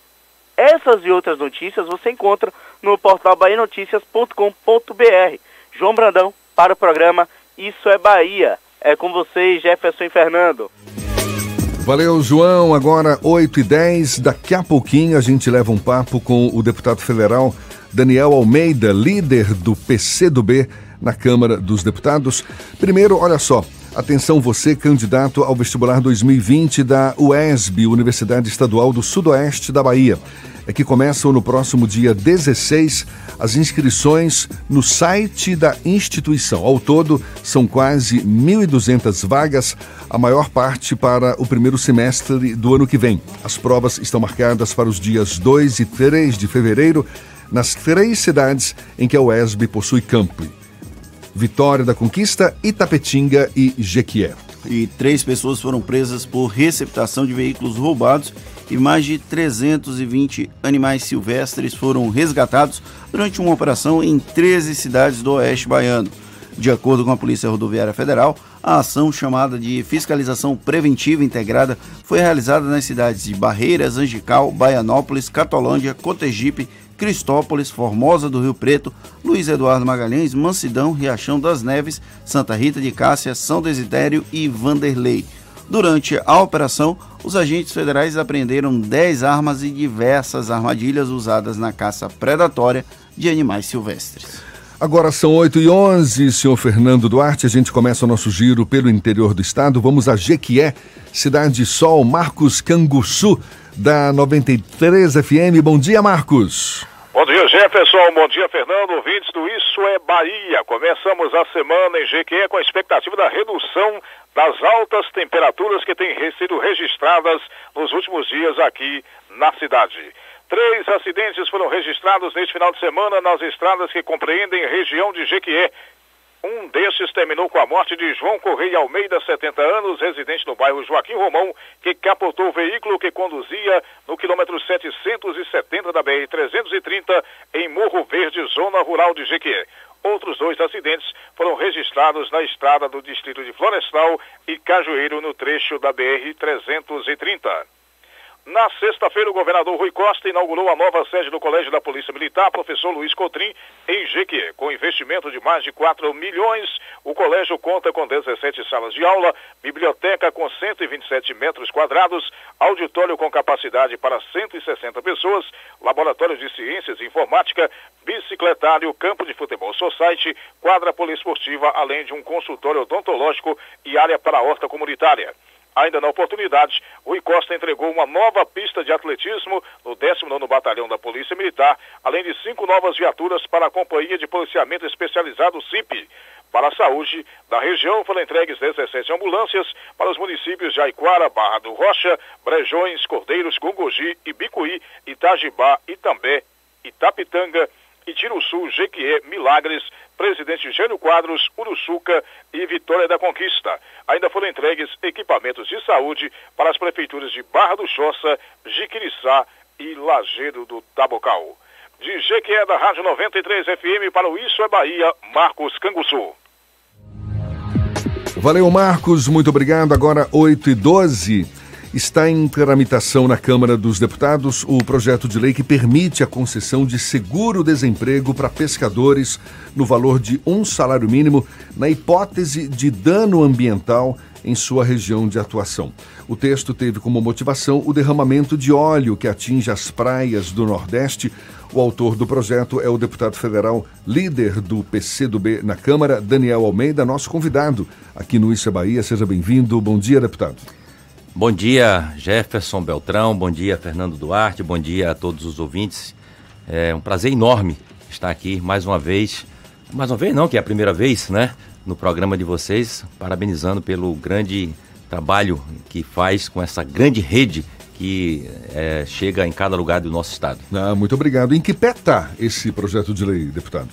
Essas e outras notícias você encontra no portal bahianoticias.com.br. João Brandão para o programa Isso é Bahia. É com vocês, Jefferson e Fernando. Valeu, João. Agora 8 e 10 Daqui a pouquinho a gente leva um papo com o deputado federal Daniel Almeida, líder do PCdoB na Câmara dos Deputados. Primeiro, olha só. Atenção você, candidato ao vestibular 2020 da UESB, Universidade Estadual do Sudoeste da Bahia é que começam no próximo dia 16 as inscrições no site da instituição. Ao todo, são quase 1.200 vagas, a maior parte para o primeiro semestre do ano que vem. As provas estão marcadas para os dias 2 e 3 de fevereiro, nas três cidades em que a UESB possui campo. Vitória da Conquista, Itapetinga e Jequié. E três pessoas foram presas por receptação de veículos roubados e mais de 320 animais silvestres foram resgatados durante uma operação em 13 cidades do oeste baiano. De acordo com a Polícia Rodoviária Federal, a ação chamada de Fiscalização Preventiva Integrada foi realizada nas cidades de Barreiras, Angical, Baianópolis, Catolândia, Cotegipe, Cristópolis, Formosa do Rio Preto, Luiz Eduardo Magalhães, Mansidão, Riachão das Neves, Santa Rita de Cássia, São Desidério e Vanderlei. Durante a operação, os agentes federais apreenderam 10 armas e diversas armadilhas usadas na caça predatória de animais silvestres. Agora são 8 e 11 senhor Fernando Duarte. A gente começa o nosso giro pelo interior do estado. Vamos a Jequié, Cidade Sol, Marcos Canguçu, da 93 FM. Bom dia, Marcos. Bom dia, Jefferson. Bom dia, Fernando. Ouvintes do Isso é Bahia. Começamos a semana em Jequié com a expectativa da redução das altas temperaturas que têm sido registradas nos últimos dias aqui na cidade. Três acidentes foram registrados neste final de semana nas estradas que compreendem a região de Jequié. Um desses terminou com a morte de João Correia Almeida, 70 anos, residente no bairro Joaquim Romão, que capotou o veículo que conduzia no quilômetro 770 da BR-330 em Morro Verde, zona rural de Jequié. Outros dois acidentes foram registrados na estrada do distrito de Florestal e Cajueiro, no trecho da BR-330. Na sexta-feira, o governador Rui Costa inaugurou a nova sede do Colégio da Polícia Militar, professor Luiz Cotrim, em Jequié. Com investimento de mais de 4 milhões, o colégio conta com 17 salas de aula, biblioteca com 127 metros quadrados, auditório com capacidade para 160 pessoas, laboratório de ciências e informática, bicicletário, campo de futebol society, quadra poliesportiva, além de um consultório odontológico e área para a horta comunitária. Ainda na oportunidade, Rui Costa entregou uma nova pista de atletismo no 19º Batalhão da Polícia Militar, além de cinco novas viaturas para a Companhia de Policiamento Especializado CIP. Para a saúde da região foram entregues 17 ambulâncias para os municípios de Aiquara, Barra do Rocha, Brejões, Cordeiros, Gungogi, Ibicuí, Itajibá, Itambé, Itapitanga, Itiruçu, Jequié, Milagres, Presidente Jânio Quadros, Uruçuca e Vitória da Conquista. Ainda foram entregues equipamentos de saúde para as prefeituras de Barra do Choça, Jiquiriçá e Lagedo do Tabocal. De Jequié da Rádio 93 FM para o Isso é Bahia, Marcos Canguçu. Valeu, Marcos. Muito obrigado. Agora 8 e 12 Está em tramitação na Câmara dos Deputados o projeto de lei que permite a concessão de seguro-desemprego para pescadores no valor de um salário mínimo na hipótese de dano ambiental em sua região de atuação. O texto teve como motivação o derramamento de óleo que atinge as praias do Nordeste. O autor do projeto é o deputado federal, líder do PCdoB na Câmara, Daniel Almeida, nosso convidado aqui no Isso é Bahia. Seja bem-vindo. Bom dia, deputado. Bom dia, Jefferson Beltrão, bom dia, Fernando Duarte, bom dia a todos os ouvintes. É um prazer enorme estar aqui mais uma vez. Mais uma vez, não, que é a primeira vez, né? No programa de vocês, parabenizando pelo grande trabalho que faz com essa grande rede que é, chega em cada lugar do nosso estado. Ah, muito obrigado. Em que pé está esse projeto de lei, deputado?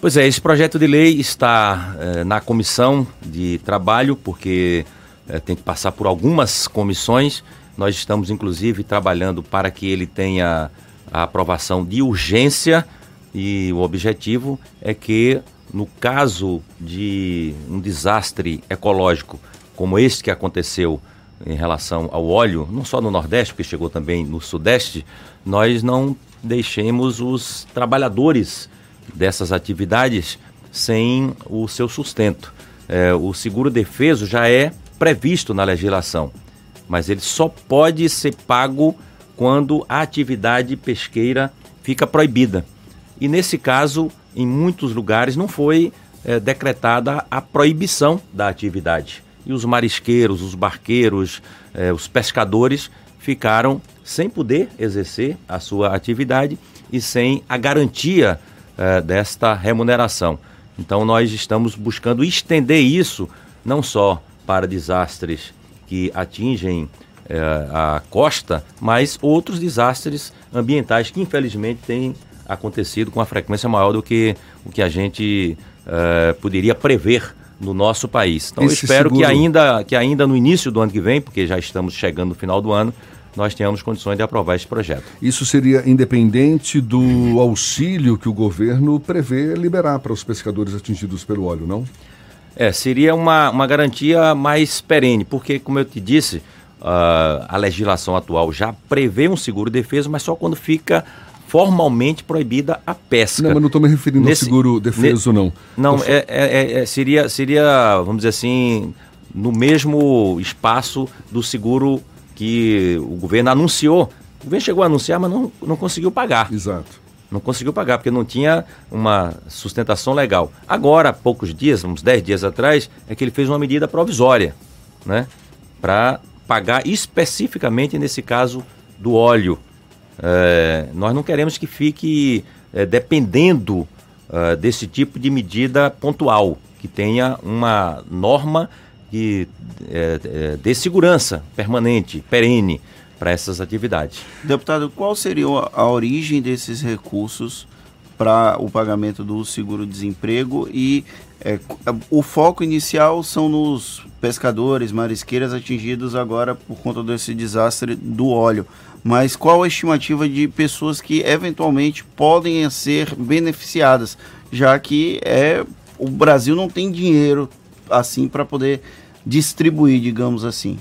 Pois é, esse projeto de lei está é, na comissão de trabalho, porque é, tem que passar por algumas comissões. Nós estamos, inclusive, trabalhando para que ele tenha a aprovação de urgência e o objetivo é que, no caso de um desastre ecológico como este que aconteceu em relação ao óleo, não só no Nordeste, porque chegou também no Sudeste, nós não deixemos os trabalhadores dessas atividades sem o seu sustento. É, o seguro defeso já é previsto na legislação, mas ele só pode ser pago quando a atividade pesqueira fica proibida. E nesse caso, em muitos lugares, não foi é, decretada a proibição da atividade. E os marisqueiros, os barqueiros, é, os pescadores ficaram sem poder exercer a sua atividade e sem a garantia é, desta remuneração. Então, nós estamos buscando estender isso não só para desastres que atingem é, a costa, mas outros desastres ambientais que infelizmente têm acontecido com uma frequência maior do que o que a gente é, poderia prever no nosso país. Então Esse eu espero seguro... que ainda, que ainda no início do ano que vem, porque já estamos chegando no final do ano, nós tenhamos condições de aprovar esse projeto. Isso seria independente do auxílio que o governo prevê liberar para os pescadores atingidos pelo óleo, não? É, seria uma, uma garantia mais perene, porque, como eu te disse, uh, a legislação atual já prevê um seguro defesa, mas só quando fica formalmente proibida a pesca. Não, mas não estou me referindo Nesse, ao seguro defeso, ne, não. Não, é, é, é, seria, seria, vamos dizer assim, no mesmo espaço do seguro que o governo anunciou. O governo chegou a anunciar, mas não, não conseguiu pagar. Exato. Não conseguiu pagar, porque não tinha uma sustentação legal. Agora, há poucos dias, uns 10 dias atrás, é que ele fez uma medida provisória, né? Para pagar especificamente, nesse caso, do óleo é, nós não queremos que fique é, dependendo é, desse tipo de medida pontual, que tenha uma norma que é, é, dê segurança permanente, perene para essas atividades. Deputado, qual seria a origem desses recursos para o pagamento do seguro-desemprego e é, o foco inicial são nos pescadores, marisqueiras atingidos agora por conta desse desastre do óleo mas qual a estimativa de pessoas que eventualmente podem ser beneficiadas, já que é o Brasil não tem dinheiro assim para poder distribuir, digamos assim.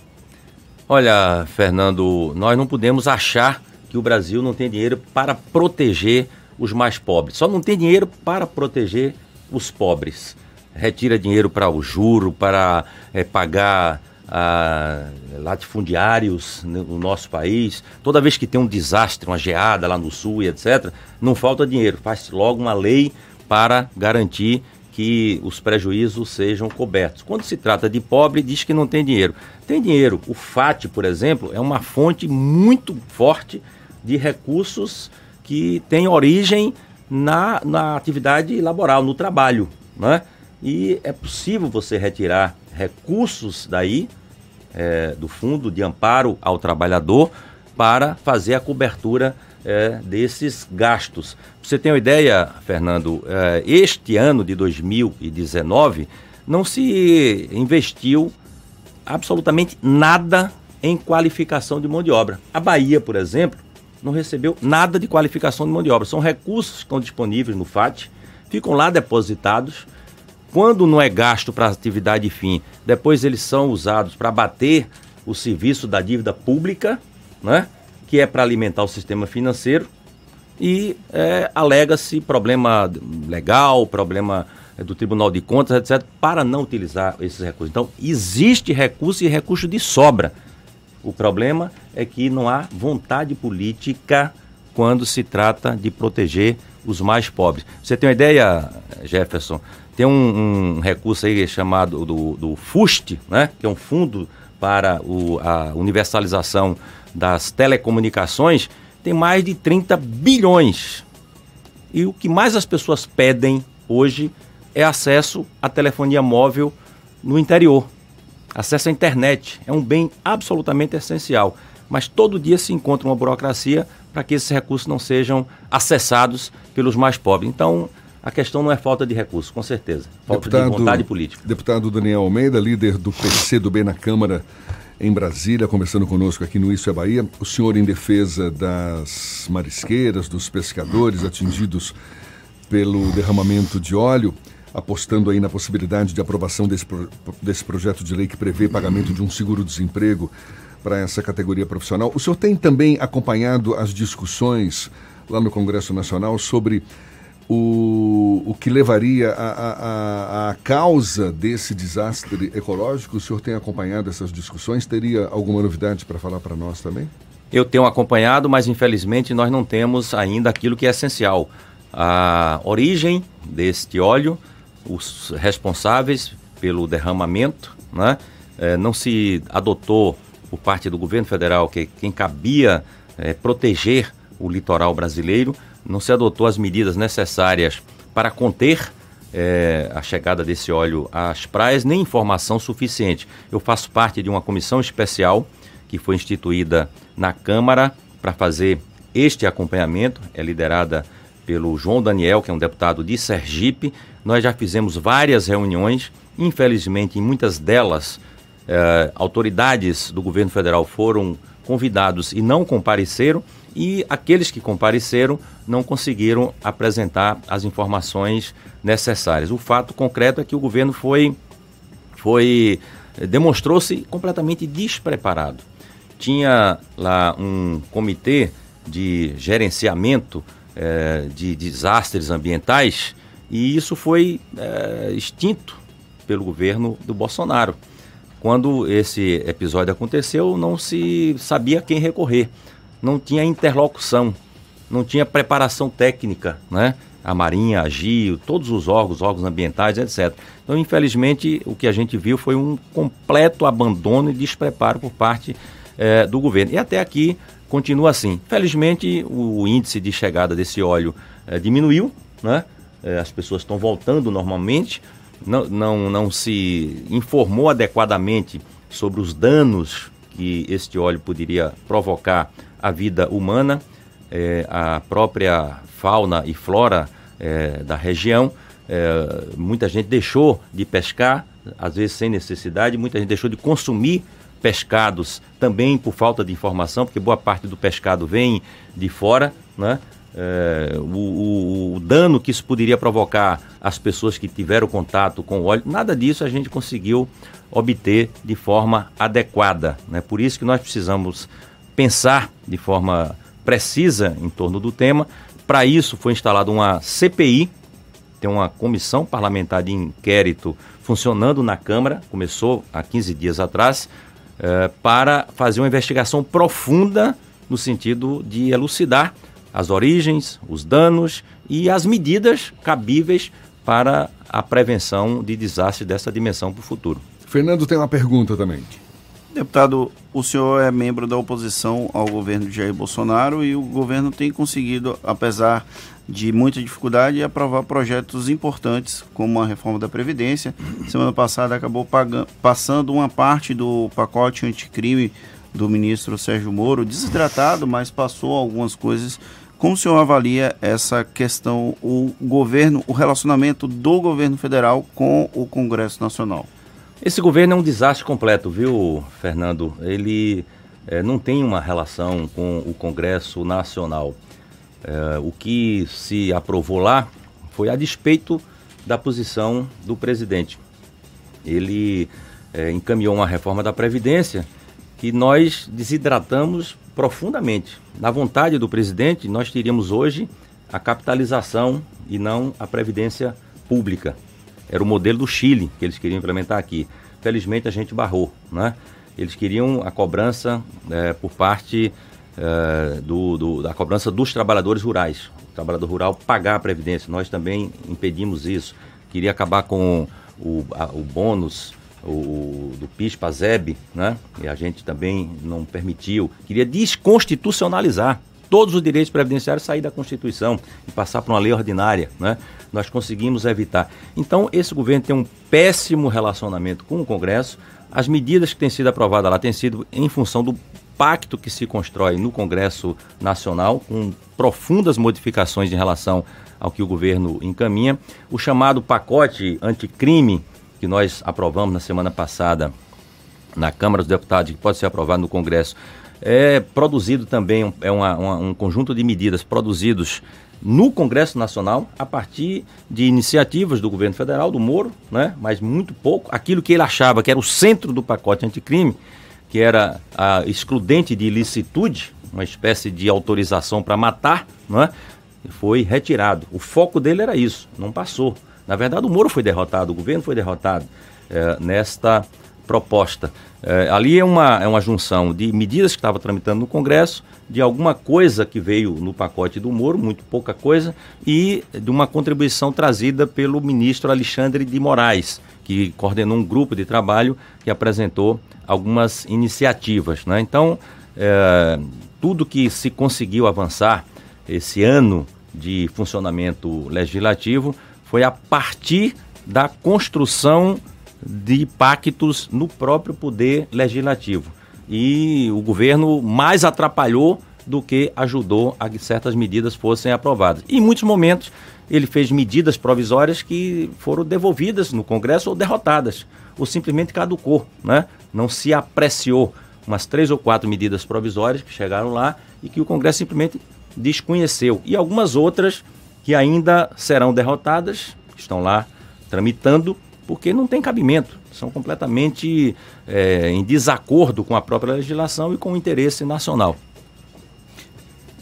Olha, Fernando, nós não podemos achar que o Brasil não tem dinheiro para proteger os mais pobres. Só não tem dinheiro para proteger os pobres. Retira dinheiro para o juro, para é, pagar a latifundiários no nosso país. Toda vez que tem um desastre, uma geada lá no sul e etc., não falta dinheiro. Faz logo uma lei para garantir que os prejuízos sejam cobertos. Quando se trata de pobre, diz que não tem dinheiro. Tem dinheiro. O FAT, por exemplo, é uma fonte muito forte de recursos que tem origem na, na atividade laboral, no trabalho. Né? E é possível você retirar recursos daí é, do Fundo de Amparo ao Trabalhador para fazer a cobertura é, desses gastos. Você tem uma ideia, Fernando, é, este ano de 2019 não se investiu absolutamente nada em qualificação de mão de obra. A Bahia, por exemplo, não recebeu nada de qualificação de mão de obra. São recursos que estão disponíveis no FAT, ficam lá depositados quando não é gasto para atividade fim, depois eles são usados para bater o serviço da dívida pública, né? que é para alimentar o sistema financeiro, e é, alega-se problema legal, problema é, do Tribunal de Contas, etc., para não utilizar esses recursos. Então, existe recurso e recurso de sobra. O problema é que não há vontade política quando se trata de proteger os mais pobres. Você tem uma ideia, Jefferson? Tem um, um recurso aí chamado do, do FUST, né? que é um fundo para o, a universalização das telecomunicações, tem mais de 30 bilhões. E o que mais as pessoas pedem hoje é acesso à telefonia móvel no interior. Acesso à internet é um bem absolutamente essencial. Mas todo dia se encontra uma burocracia para que esses recursos não sejam acessados pelos mais pobres. Então, a questão não é falta de recursos, com certeza. Falta deputado, de vontade política. Deputado Daniel Almeida, líder do PC do B na Câmara em Brasília, conversando conosco aqui no Isso é Bahia. O senhor em defesa das marisqueiras, dos pescadores atingidos pelo derramamento de óleo, apostando aí na possibilidade de aprovação desse, desse projeto de lei que prevê pagamento de um seguro-desemprego para essa categoria profissional. O senhor tem também acompanhado as discussões lá no Congresso Nacional sobre o, o que levaria a, causa desse desastre ecológico? O senhor tem acompanhado essas discussões? Teria alguma novidade para falar para nós também? Eu tenho acompanhado, mas infelizmente nós não temos ainda aquilo que é essencial. A origem deste óleo, os responsáveis pelo derramamento, né? É, não se adotou por parte do governo federal que quem cabia é, proteger o litoral brasileiro não se adotou as medidas necessárias para conter é, a chegada desse óleo às praias, nem informação suficiente. Eu faço parte de uma comissão especial que foi instituída na Câmara para fazer este acompanhamento, é liderada pelo João Daniel, que é um deputado de Sergipe. Nós já fizemos várias reuniões, infelizmente, em muitas delas, eh, autoridades do governo federal foram convidados e não compareceram, e aqueles que compareceram não conseguiram apresentar as informações necessárias. O fato concreto é que o governo foi, foi demonstrou-se completamente despreparado. Tinha lá um comitê de gerenciamento é, de desastres ambientais e isso foi é, extinto pelo governo do Bolsonaro. Quando esse episódio aconteceu, não se sabia quem recorrer, não tinha interlocução, não tinha preparação técnica, né? A Marinha, a GIO, todos os órgãos, órgãos ambientais, etc. Então, infelizmente, o que a gente viu foi um completo abandono e despreparo por parte é, do governo. E até aqui continua assim. Felizmente, o índice de chegada desse óleo é, diminuiu, né? É, as pessoas estão voltando normalmente, não, não, não se informou adequadamente sobre os danos que este óleo poderia provocar à vida humana, é, a própria fauna e flora é, da região. É, muita gente deixou de pescar, às vezes sem necessidade, muita gente deixou de consumir pescados também por falta de informação, porque boa parte do pescado vem de fora, né? é, o, o, o, dano que isso poderia provocar às pessoas que tiveram contato com o óleo, nada disso a gente conseguiu obter de forma adequada. Né? Por isso que nós precisamos pensar de forma precisa em torno do tema. Para isso foi instalada uma CPI, tem uma comissão parlamentar de inquérito funcionando na Câmara, começou há 15 dias atrás, é, para fazer uma investigação profunda no sentido de elucidar as origens, os danos e as medidas cabíveis para a prevenção de desastres dessa dimensão para o futuro. Fernando tem uma pergunta também. Deputado, o senhor é membro da oposição ao governo de Jair Bolsonaro e o governo tem conseguido, apesar de muita dificuldade, aprovar projetos importantes, como a reforma da Previdência. Semana passada acabou pagando, passando uma parte do pacote anticrime do ministro Sérgio Moro, desidratado, mas passou algumas coisas. Como o senhor avalia essa questão, o governo, o relacionamento do governo federal com o Congresso Nacional? Esse governo é um desastre completo, viu, Fernando? Ele é, não tem uma relação com o Congresso Nacional. É, o que se aprovou lá foi a despeito da posição do presidente. Ele é, encaminhou uma reforma da Previdência que nós desidratamos profundamente. Na vontade do presidente, nós teríamos hoje a capitalização e não a previdência pública. Era o modelo do Chile que eles queriam implementar aqui. Felizmente a gente barrou, né? Eles queriam a cobrança é, por parte é, do, do, da cobrança dos trabalhadores rurais. O trabalhador rural pagar a previdência. Nós também impedimos isso. Queria acabar com o, a, o bônus o, do PIS para ZEB, né? E a gente também não permitiu. Queria desconstitucionalizar todos os direitos previdenciários sair da Constituição e passar para uma lei ordinária, né? Nós conseguimos evitar. Então, esse governo tem um péssimo relacionamento com o Congresso. As medidas que têm sido aprovadas lá têm sido em função do pacto que se constrói no Congresso Nacional, com profundas modificações em relação ao que o governo encaminha. O chamado pacote anticrime que nós aprovamos na semana passada na Câmara dos Deputados, que pode ser aprovado no Congresso, é produzido também, é uma, uma, um conjunto de medidas produzidos no Congresso Nacional a partir de iniciativas do governo federal, do Moro, né? mas muito pouco. Aquilo que ele achava que era o centro do pacote anticrime, que era a excludente de ilicitude, uma espécie de autorização para matar, né? foi retirado. O foco dele era isso, não passou. Na verdade, o Moro foi derrotado, o governo foi derrotado é, nesta proposta. É, ali é uma, é uma junção de medidas que estava tramitando no Congresso, de alguma coisa que veio no pacote do Moro, muito pouca coisa, e de uma contribuição trazida pelo ministro Alexandre de Moraes, que coordenou um grupo de trabalho que apresentou algumas iniciativas. Né? Então, é, tudo que se conseguiu avançar esse ano de funcionamento legislativo foi a partir da construção de pactos no próprio poder legislativo. E o governo mais atrapalhou do que ajudou a que certas medidas fossem aprovadas. E em muitos momentos ele fez medidas provisórias que foram devolvidas no Congresso ou derrotadas, ou simplesmente caducou, né? Não se apreciou umas três ou quatro medidas provisórias que chegaram lá e que o Congresso simplesmente desconheceu. E algumas outras que ainda serão derrotadas, estão lá tramitando, porque não tem cabimento, são completamente é, em desacordo com a própria legislação e com o interesse nacional.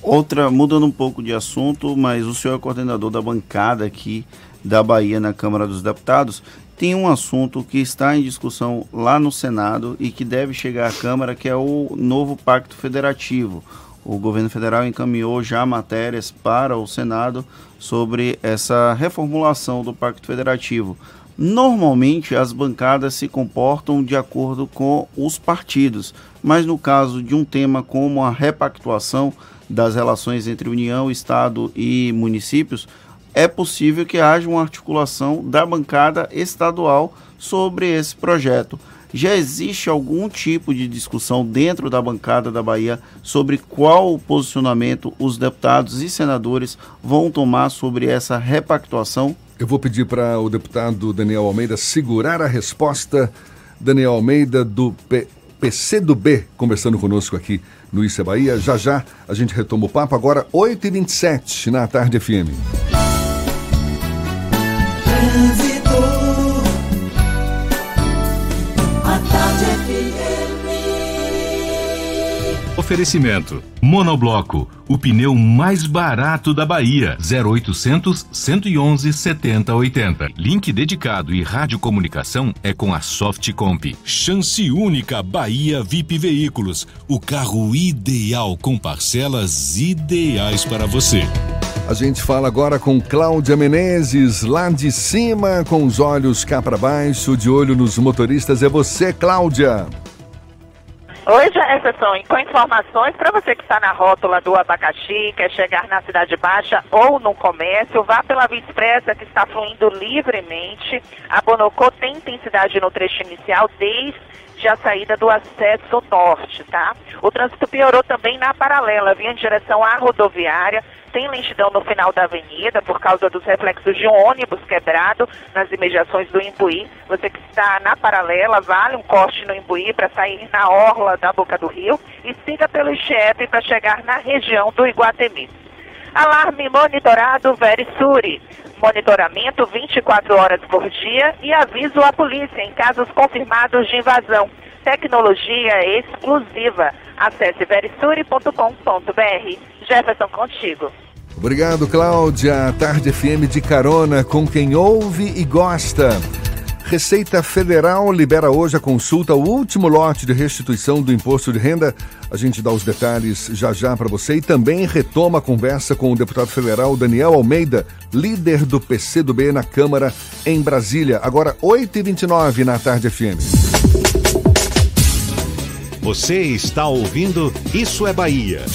Outra, mudando um pouco de assunto, mas o senhor é coordenador da bancada aqui da Bahia na Câmara dos Deputados. Tem um assunto que está em discussão lá no Senado e que deve chegar à Câmara, que é o novo Pacto Federativo. O governo federal encaminhou já matérias para o Senado sobre essa reformulação do Pacto Federativo. Normalmente as bancadas se comportam de acordo com os partidos, mas no caso de um tema como a repactuação das relações entre União, Estado e municípios, é possível que haja uma articulação da bancada estadual sobre esse projeto. Já existe algum tipo de discussão dentro da bancada da Bahia sobre qual posicionamento os deputados e senadores vão tomar sobre essa repactuação? Eu vou pedir para o deputado Daniel Almeida segurar a resposta. Daniel Almeida, do P PC do B, conversando conosco aqui no Isso é Bahia. Já já a gente retoma o papo, agora 8h27 na Tarde FM. Oferecimento: Monobloco, o pneu mais barato da Bahia. 0800 111 7080. Link dedicado e radiocomunicação é com a Softcomp. Chance única Bahia VIP Veículos, o carro ideal com parcelas ideais para você. A gente fala agora com Cláudia Menezes, lá de cima, com os olhos cá para baixo, de olho nos motoristas. É você, Cláudia. Oi, Jefferson, e com informações para você que está na rótula do abacaxi, quer chegar na Cidade Baixa ou no comércio, vá pela Via Expressa que está fluindo livremente. A Bonocô tem intensidade no trecho inicial desde a saída do acesso norte, tá? O trânsito piorou também na paralela, vinha em direção à rodoviária, tem lentidão no final da avenida por causa dos reflexos de um ônibus quebrado nas imediações do Imbuí. Você que está na paralela, vale um corte no Imbuí para sair na orla da Boca do Rio e siga pelo Ixepe para chegar na região do Iguatemi. Alarme monitorado Verisuri. Monitoramento 24 horas por dia e aviso à polícia em casos confirmados de invasão. Tecnologia exclusiva. Acesse verisuri.com.br. Jefferson contigo. Obrigado, Cláudia. Tarde FM de carona com quem ouve e gosta. Receita Federal libera hoje a consulta ao último lote de restituição do imposto de renda. A gente dá os detalhes já já para você e também retoma a conversa com o deputado federal Daniel Almeida, líder do PCdoB na Câmara em Brasília. Agora 8h29 na Tarde FM. Você está ouvindo Isso é Bahia.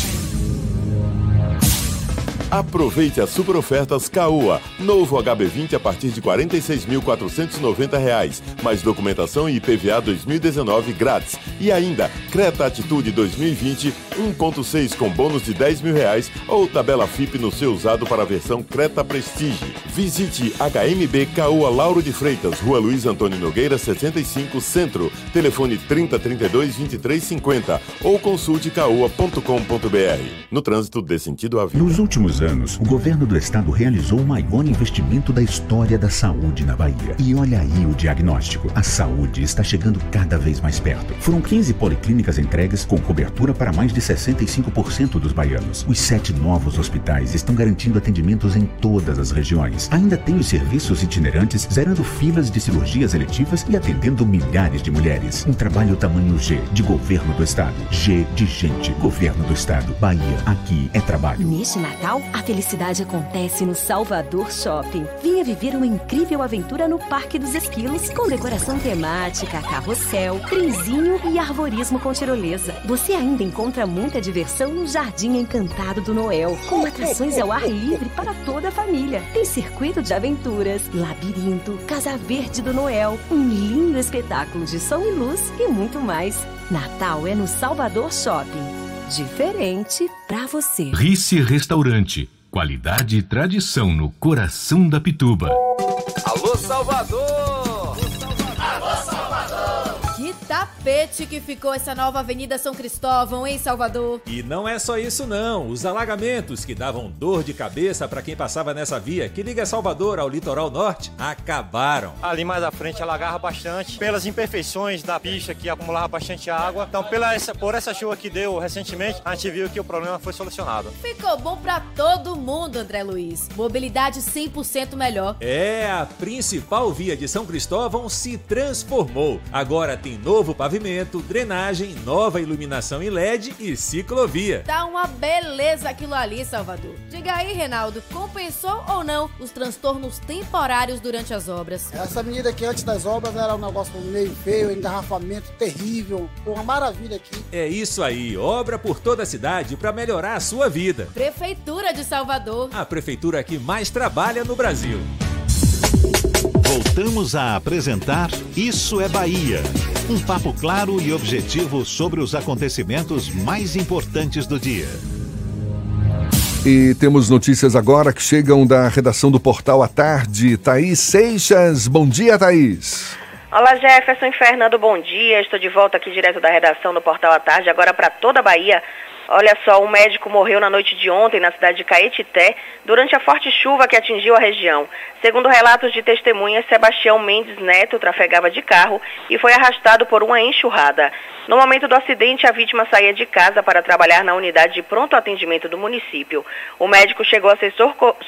Aproveite as super ofertas Caoa. Novo HB20 a partir de R$ 46.490, mais documentação e IPVA 2019 grátis. E ainda, Creta Atitude 2020 1.6 com bônus de 10 mil reais ou tabela FIP no seu usado para a versão Creta Prestige. Visite HMB Caoa Lauro de Freitas, Rua Luiz Antônio Nogueira 75 Centro. Telefone 3032 2350 ou consulte caoa.com.br. No trânsito dê sentido à vida. Nos últimos anos, o governo do estado realizou o maior investimento da história da saúde na Bahia. E olha aí o diagnóstico. A saúde está chegando cada vez mais perto. Foram 15 policlínicas entregues com cobertura para mais de 65% dos baianos. Os sete novos hospitais estão garantindo atendimentos em todas as regiões. Ainda tem os serviços itinerantes, zerando filas de cirurgias eletivas e atendendo milhares de mulheres. Um trabalho tamanho G de governo do estado. G de gente. Governo do estado. Bahia. Aqui é trabalho. Neste Natal, a felicidade acontece no Salvador Shopping. Venha viver uma incrível aventura no Parque dos Esquilos, com decoração temática, carrossel, trenzinho e arborismo com tirolesa. Você ainda encontra muita diversão no Jardim Encantado do Noel, com atrações ao ar livre para toda a família. Tem circuito de aventuras, labirinto, Casa Verde do Noel, um lindo espetáculo de som e luz e muito mais. Natal é no Salvador Shopping. Diferente pra você. Rice Restaurante. Qualidade e tradição no coração da Pituba. Alô, Salvador! Tapete que ficou essa nova Avenida São Cristóvão em Salvador. E não é só isso não. Os alagamentos que davam dor de cabeça para quem passava nessa via que liga Salvador ao litoral norte acabaram. Ali mais à frente alagava bastante pelas imperfeições da pista que acumulava bastante água. Então, pela essa, por essa chuva que deu recentemente, a gente viu que o problema foi solucionado. Ficou bom para todo mundo, André Luiz. Mobilidade 100% melhor. É, a principal via de São Cristóvão se transformou. Agora tem novo pavimento, drenagem, nova iluminação em LED e ciclovia. Tá uma beleza aquilo ali, Salvador. Diga aí, Reinaldo, compensou ou não os transtornos temporários durante as obras? Essa avenida aqui antes das obras era um negócio meio feio, engarrafamento terrível. Foi uma maravilha aqui. É isso aí, obra por toda a cidade para melhorar a sua vida. Prefeitura de Salvador. A prefeitura que mais trabalha no Brasil. Voltamos a apresentar Isso é Bahia. Um papo claro e objetivo sobre os acontecimentos mais importantes do dia. E temos notícias agora que chegam da redação do Portal à Tarde. Thaís Seixas. Bom dia, Thaís. Olá, Jefferson e Fernando, bom dia. Estou de volta aqui direto da redação do Portal à Tarde, agora para toda a Bahia. Olha só, um médico morreu na noite de ontem na cidade de Caetité durante a forte chuva que atingiu a região. Segundo relatos de testemunhas, Sebastião Mendes Neto trafegava de carro e foi arrastado por uma enxurrada. No momento do acidente, a vítima saía de casa para trabalhar na unidade de pronto atendimento do município. O médico chegou a ser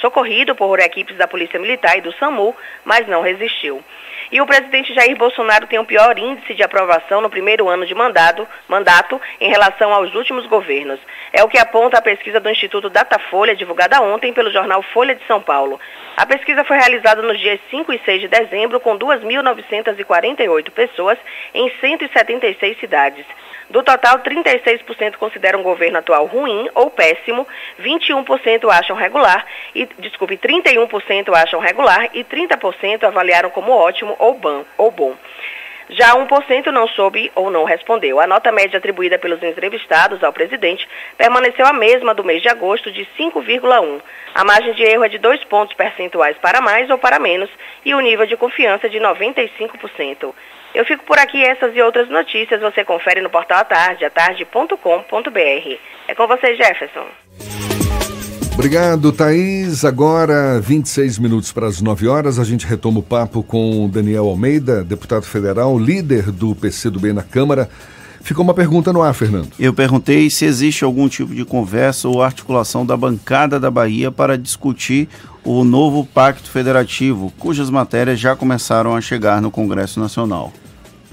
socorrido por equipes da Polícia Militar e do SAMU, mas não resistiu. E o presidente Jair Bolsonaro tem o pior índice de aprovação no primeiro ano de mandato, mandato em relação aos últimos governos. É o que aponta a pesquisa do Instituto Datafolha, divulgada ontem pelo jornal Folha de São Paulo. A pesquisa foi realizada nos dias 5 e 6 de dezembro com 2.948 pessoas em 176 cidades. Do total, 36% consideram o governo atual ruim ou péssimo, 21% acham regular e, desculpe, 31% acham regular e 30% avaliaram como ótimo ou bom. Ou bom. Já 1% não soube ou não respondeu. A nota média atribuída pelos entrevistados ao presidente permaneceu a mesma do mês de agosto, de 5,1. A margem de erro é de 2 pontos percentuais para mais ou para menos e o nível de confiança de 95%. Eu fico por aqui. Essas e outras notícias você confere no portal à tarde, atarde.com.br. É com você, Jefferson. Obrigado, Thaís. Agora, 26 minutos para as 9 horas, a gente retoma o papo com Daniel Almeida, deputado federal, líder do PCdoB na Câmara. Ficou uma pergunta no ar, Fernando. Eu perguntei se existe algum tipo de conversa ou articulação da bancada da Bahia para discutir o novo Pacto Federativo, cujas matérias já começaram a chegar no Congresso Nacional.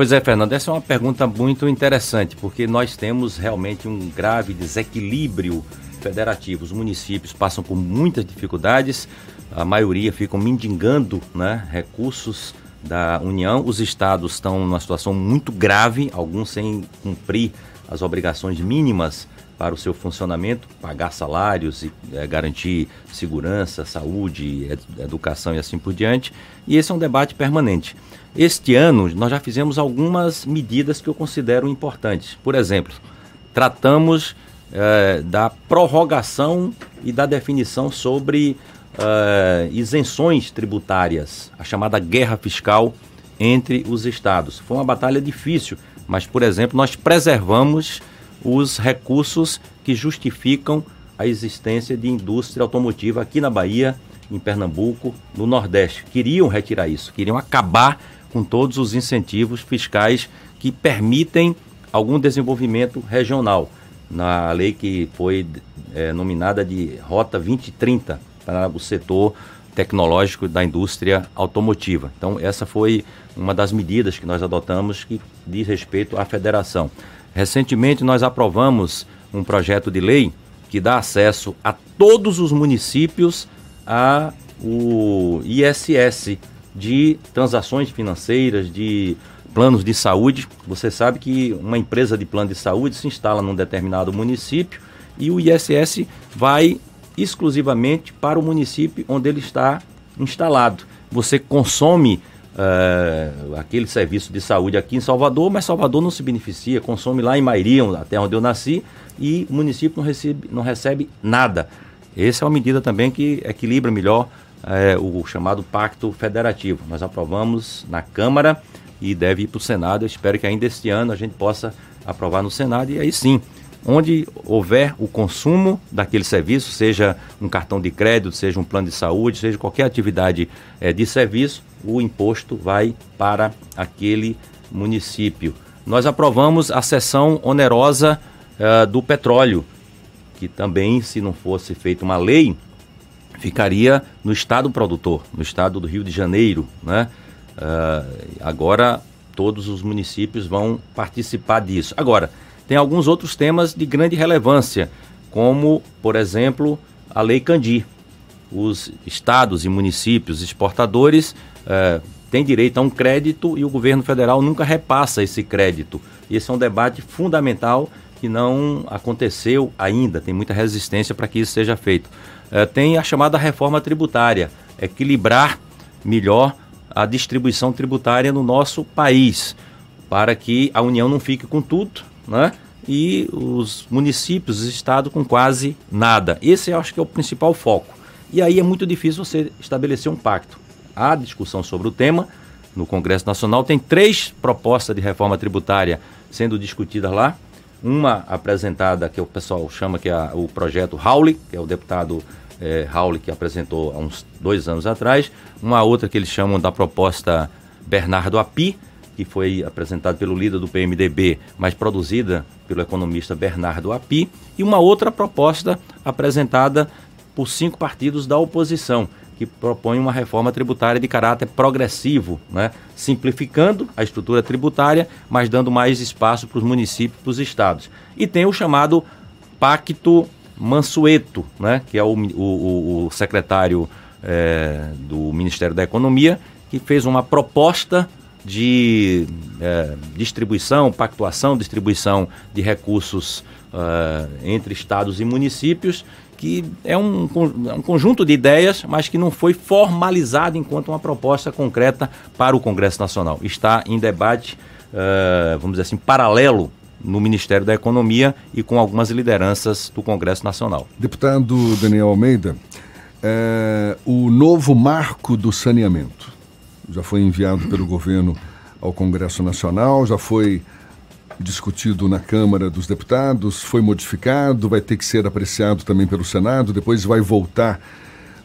Pois é, Fernando, essa é uma pergunta muito interessante, porque nós temos realmente um grave desequilíbrio federativo. Os municípios passam por muitas dificuldades, a maioria ficam mendigando né, recursos da União. Os estados estão numa situação muito grave, alguns sem cumprir as obrigações mínimas para o seu funcionamento, pagar salários e é, garantir segurança, saúde, ed educação e assim por diante. E esse é um debate permanente. Este ano nós já fizemos algumas medidas que eu considero importantes. Por exemplo, tratamos é, da prorrogação e da definição sobre é, isenções tributárias, a chamada guerra fiscal entre os estados. Foi uma batalha difícil, mas, por exemplo, nós preservamos os recursos que justificam a existência de indústria automotiva aqui na Bahia, em Pernambuco, no Nordeste. Queriam retirar isso, queriam acabar com todos os incentivos fiscais que permitem algum desenvolvimento regional. Na lei que foi é, nominada de Rota 2030 para o setor tecnológico da indústria automotiva. Então, essa foi uma das medidas que nós adotamos que diz respeito à federação. Recentemente, nós aprovamos um projeto de lei que dá acesso a todos os municípios a o ISS, de transações financeiras, de planos de saúde. Você sabe que uma empresa de plano de saúde se instala num determinado município e o ISS vai exclusivamente para o município onde ele está instalado. Você consome uh, aquele serviço de saúde aqui em Salvador, mas Salvador não se beneficia, consome lá em Mairia, até onde eu nasci, e o município não recebe, não recebe nada. Essa é uma medida também que equilibra melhor é, o chamado Pacto Federativo. Nós aprovamos na Câmara e deve ir para o Senado. Eu espero que ainda este ano a gente possa aprovar no Senado e aí sim, onde houver o consumo daquele serviço, seja um cartão de crédito, seja um plano de saúde, seja qualquer atividade é, de serviço, o imposto vai para aquele município. Nós aprovamos a seção onerosa uh, do petróleo, que também, se não fosse feita uma lei, ficaria no estado produtor, no estado do Rio de Janeiro, né? Uh, agora todos os municípios vão participar disso. Agora, tem alguns outros temas de grande relevância, como, por exemplo, a Lei Candi. Os estados e municípios exportadores uh, têm direito a um crédito e o governo federal nunca repassa esse crédito. Esse é um debate fundamental que não aconteceu ainda, tem muita resistência para que isso seja feito. Uh, tem a chamada reforma tributária, equilibrar melhor a distribuição tributária no nosso país, para que a União não fique com tudo, né? E os municípios, os estados com quase nada. Esse eu acho que é o principal foco. E aí é muito difícil você estabelecer um pacto. Há discussão sobre o tema no Congresso Nacional. Tem três propostas de reforma tributária sendo discutidas lá. Uma apresentada, que o pessoal chama que é o projeto Howley, que é o deputado é, que apresentou há uns dois anos atrás, uma outra que eles chamam da proposta Bernardo Api, que foi apresentada pelo líder do PMDB, mas produzida pelo economista Bernardo Api, e uma outra proposta apresentada por cinco partidos da oposição, que propõe uma reforma tributária de caráter progressivo, né? simplificando a estrutura tributária, mas dando mais espaço para os municípios e para os estados. E tem o chamado Pacto Mansueto, né, que é o, o, o secretário é, do Ministério da Economia, que fez uma proposta de é, distribuição, pactuação, distribuição de recursos é, entre estados e municípios, que é um, é um, conjunto de ideias, mas que não foi formalizado enquanto uma proposta concreta para o Congresso Nacional. Está em debate, é, vamos dizer assim, paralelo no Ministério da Economia e com algumas lideranças do Congresso Nacional. Deputado Daniel Almeida, é, o novo marco do saneamento já foi enviado pelo governo ao Congresso Nacional, já foi discutido na Câmara dos Deputados, foi modificado, vai ter que ser apreciado também pelo Senado, depois vai voltar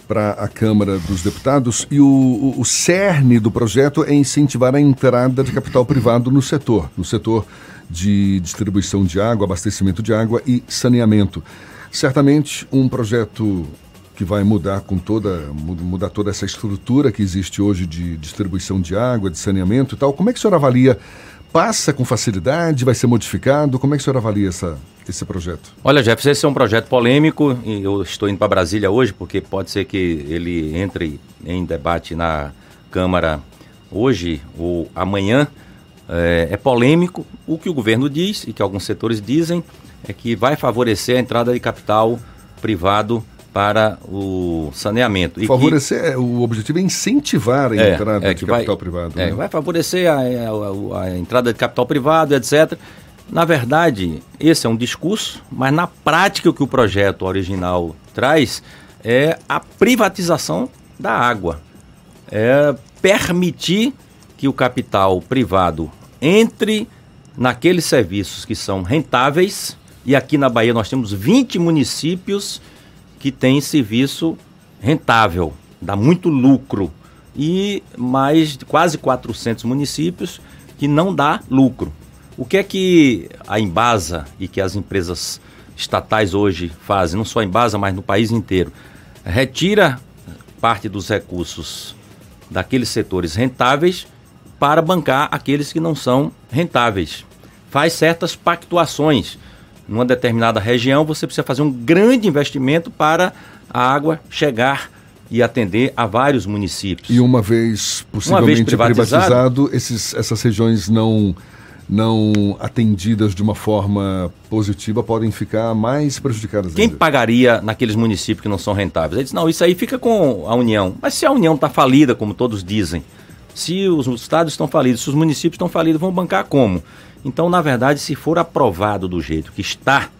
para a Câmara dos Deputados e o, o, o, cerne do projeto é incentivar a entrada de capital privado no setor, no setor de distribuição de água, abastecimento de água e saneamento. Certamente um projeto que vai mudar com toda mudar toda essa estrutura que existe hoje de distribuição de água, de saneamento e tal. Como é que o senhor avalia? Passa com facilidade? Vai ser modificado? Como é que o senhor avalia essa, esse projeto? Olha, Jefferson, esse é um projeto polêmico e eu estou indo para Brasília hoje porque pode ser que ele entre em debate na Câmara hoje ou amanhã é, é, polêmico. O que o governo diz e que alguns setores dizem é que vai favorecer a entrada de capital privado para o saneamento. E favorecer, que, é, o objetivo é incentivar a é, entrada é, de capital vai, privado. É, né? Vai favorecer a, a, a, entrada de capital privado, etc. Na verdade, esse é um discurso, mas na prática o que o projeto original traz é a privatização da água. É permitir que o capital privado entre naqueles serviços que são rentáveis, e aqui na Bahia nós temos 20 municípios que têm serviço rentável, dá muito lucro, e mais quase 400 municípios que não dá lucro. O que é que a Embasa e que as empresas estatais hoje fazem, não só a Embasa, mas no país inteiro? Retira parte dos recursos daqueles setores rentáveis para bancar aqueles que não são rentáveis. Faz certas pactuações. Numa determinada região, você precisa fazer um grande investimento para a água chegar e atender a vários municípios. E uma vez possivelmente uma vez privatizado, privatizado esses, essas regiões não não atendidas de uma forma positiva podem ficar mais prejudicadas. Quem ainda. pagaria naqueles municípios que não são rentáveis? Ele diz, não, isso aí fica com a União. Mas se a União está falida, como todos dizem, se os estados estão falidos, se os municípios estão falidos, vão bancar como? Então, na verdade, se for aprovado do jeito que está,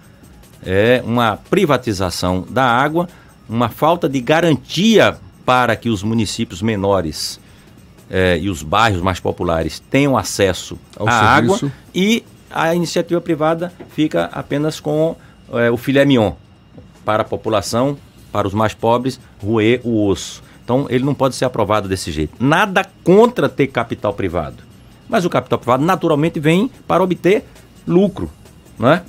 é uma privatização da água, uma falta de garantia para que os municípios menores eh, e os bairros mais populares tenham acesso Ao à serviço. água e a iniciativa privada fica apenas com eh, o filé mignon para a população, para os mais pobres, roer o osso. Então ele não pode ser aprovado desse jeito. Nada contra ter capital privado. Mas o capital privado naturalmente vem para obter lucro, não é?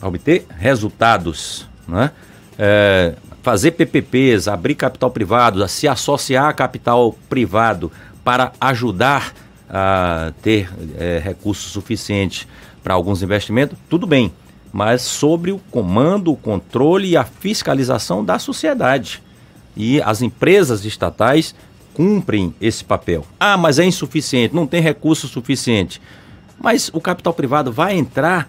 Para obter resultados, não é? É, fazer PPPs, abrir capital privado, se associar a capital privado para ajudar a ter é, recursos suficientes para alguns investimentos, tudo bem, mas sobre o comando, o controle e a fiscalização da sociedade. E as empresas estatais cumprem esse papel. Ah, mas é insuficiente, não tem recurso suficiente. Mas o capital privado vai entrar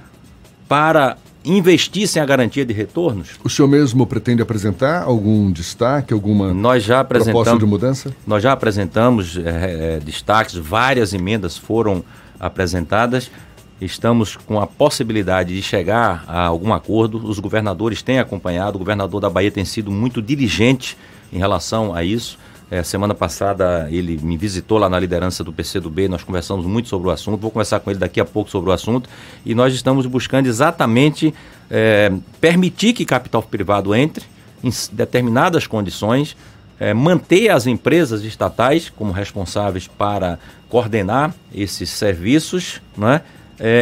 para investir sem a garantia de retornos? O senhor mesmo pretende apresentar algum destaque, alguma Nós já apresentamos, proposta de mudança? Nós já apresentamos é, destaques, várias emendas foram apresentadas. Estamos com a possibilidade de chegar a algum acordo. Os governadores têm acompanhado, o governador da Bahia tem sido muito diligente em relação a isso. É, semana passada ele me visitou lá na liderança do PCdoB, nós conversamos muito sobre o assunto, vou conversar com ele daqui a pouco sobre o assunto, e nós estamos buscando exatamente é, permitir que capital privado entre em determinadas condições, é, manter as empresas estatais como responsáveis para coordenar esses serviços, né?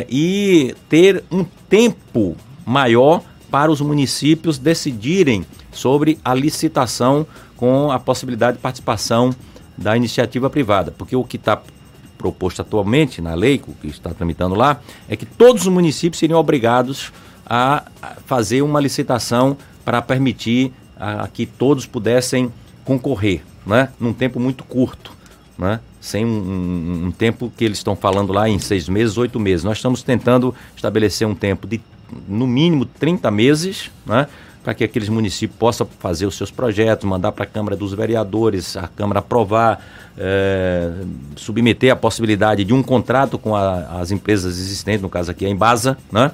E ter um tempo maior para os municípios decidirem sobre a licitação com a possibilidade de participação da iniciativa privada. Porque o que está proposto atualmente na lei, o que está tramitando lá, é que todos os municípios seriam obrigados a fazer uma licitação para permitir a, que todos pudessem concorrer, né? num tempo muito curto. Né? sem um, um, um, tempo que eles estão falando lá em seis meses, oito meses. Nós estamos tentando estabelecer um tempo de, no mínimo, 30 meses, né? Para que aqueles municípios possam fazer os seus projetos, mandar para a Câmara dos Vereadores, a Câmara aprovar, é, submeter a possibilidade de um contrato com a, as empresas existentes, no caso aqui a Embasa. Né?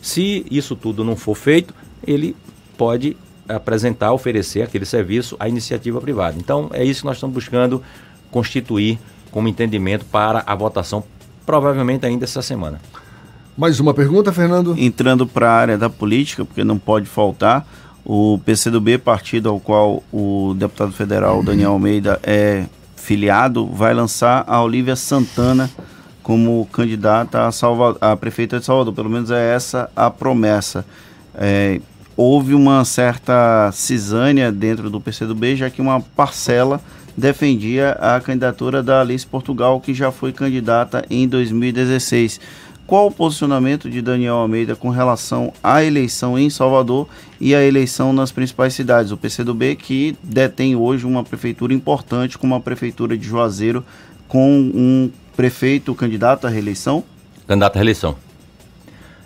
Se isso tudo não for feito, ele pode apresentar, oferecer aquele serviço à iniciativa privada. Então, é isso que nós estamos buscando constituir como entendimento para a votação, provavelmente ainda essa semana. Mais uma pergunta, Fernando? Entrando para a área da política, porque não pode faltar, o PCdoB, partido ao qual o deputado federal Daniel Almeida é filiado, vai lançar a Olívia Santana como candidata a, Salva a prefeita de Salvador. Pelo menos é essa a promessa. É, houve uma certa cisânia dentro do PCdoB, já que uma parcela defendia a candidatura da Alice Portugal, que já foi candidata em 2016. Qual o posicionamento de Daniel Almeida com relação à eleição em Salvador e à eleição nas principais cidades? O PCdoB que detém hoje uma prefeitura importante como a prefeitura de Juazeiro, com um prefeito candidato à reeleição? Candidato à reeleição.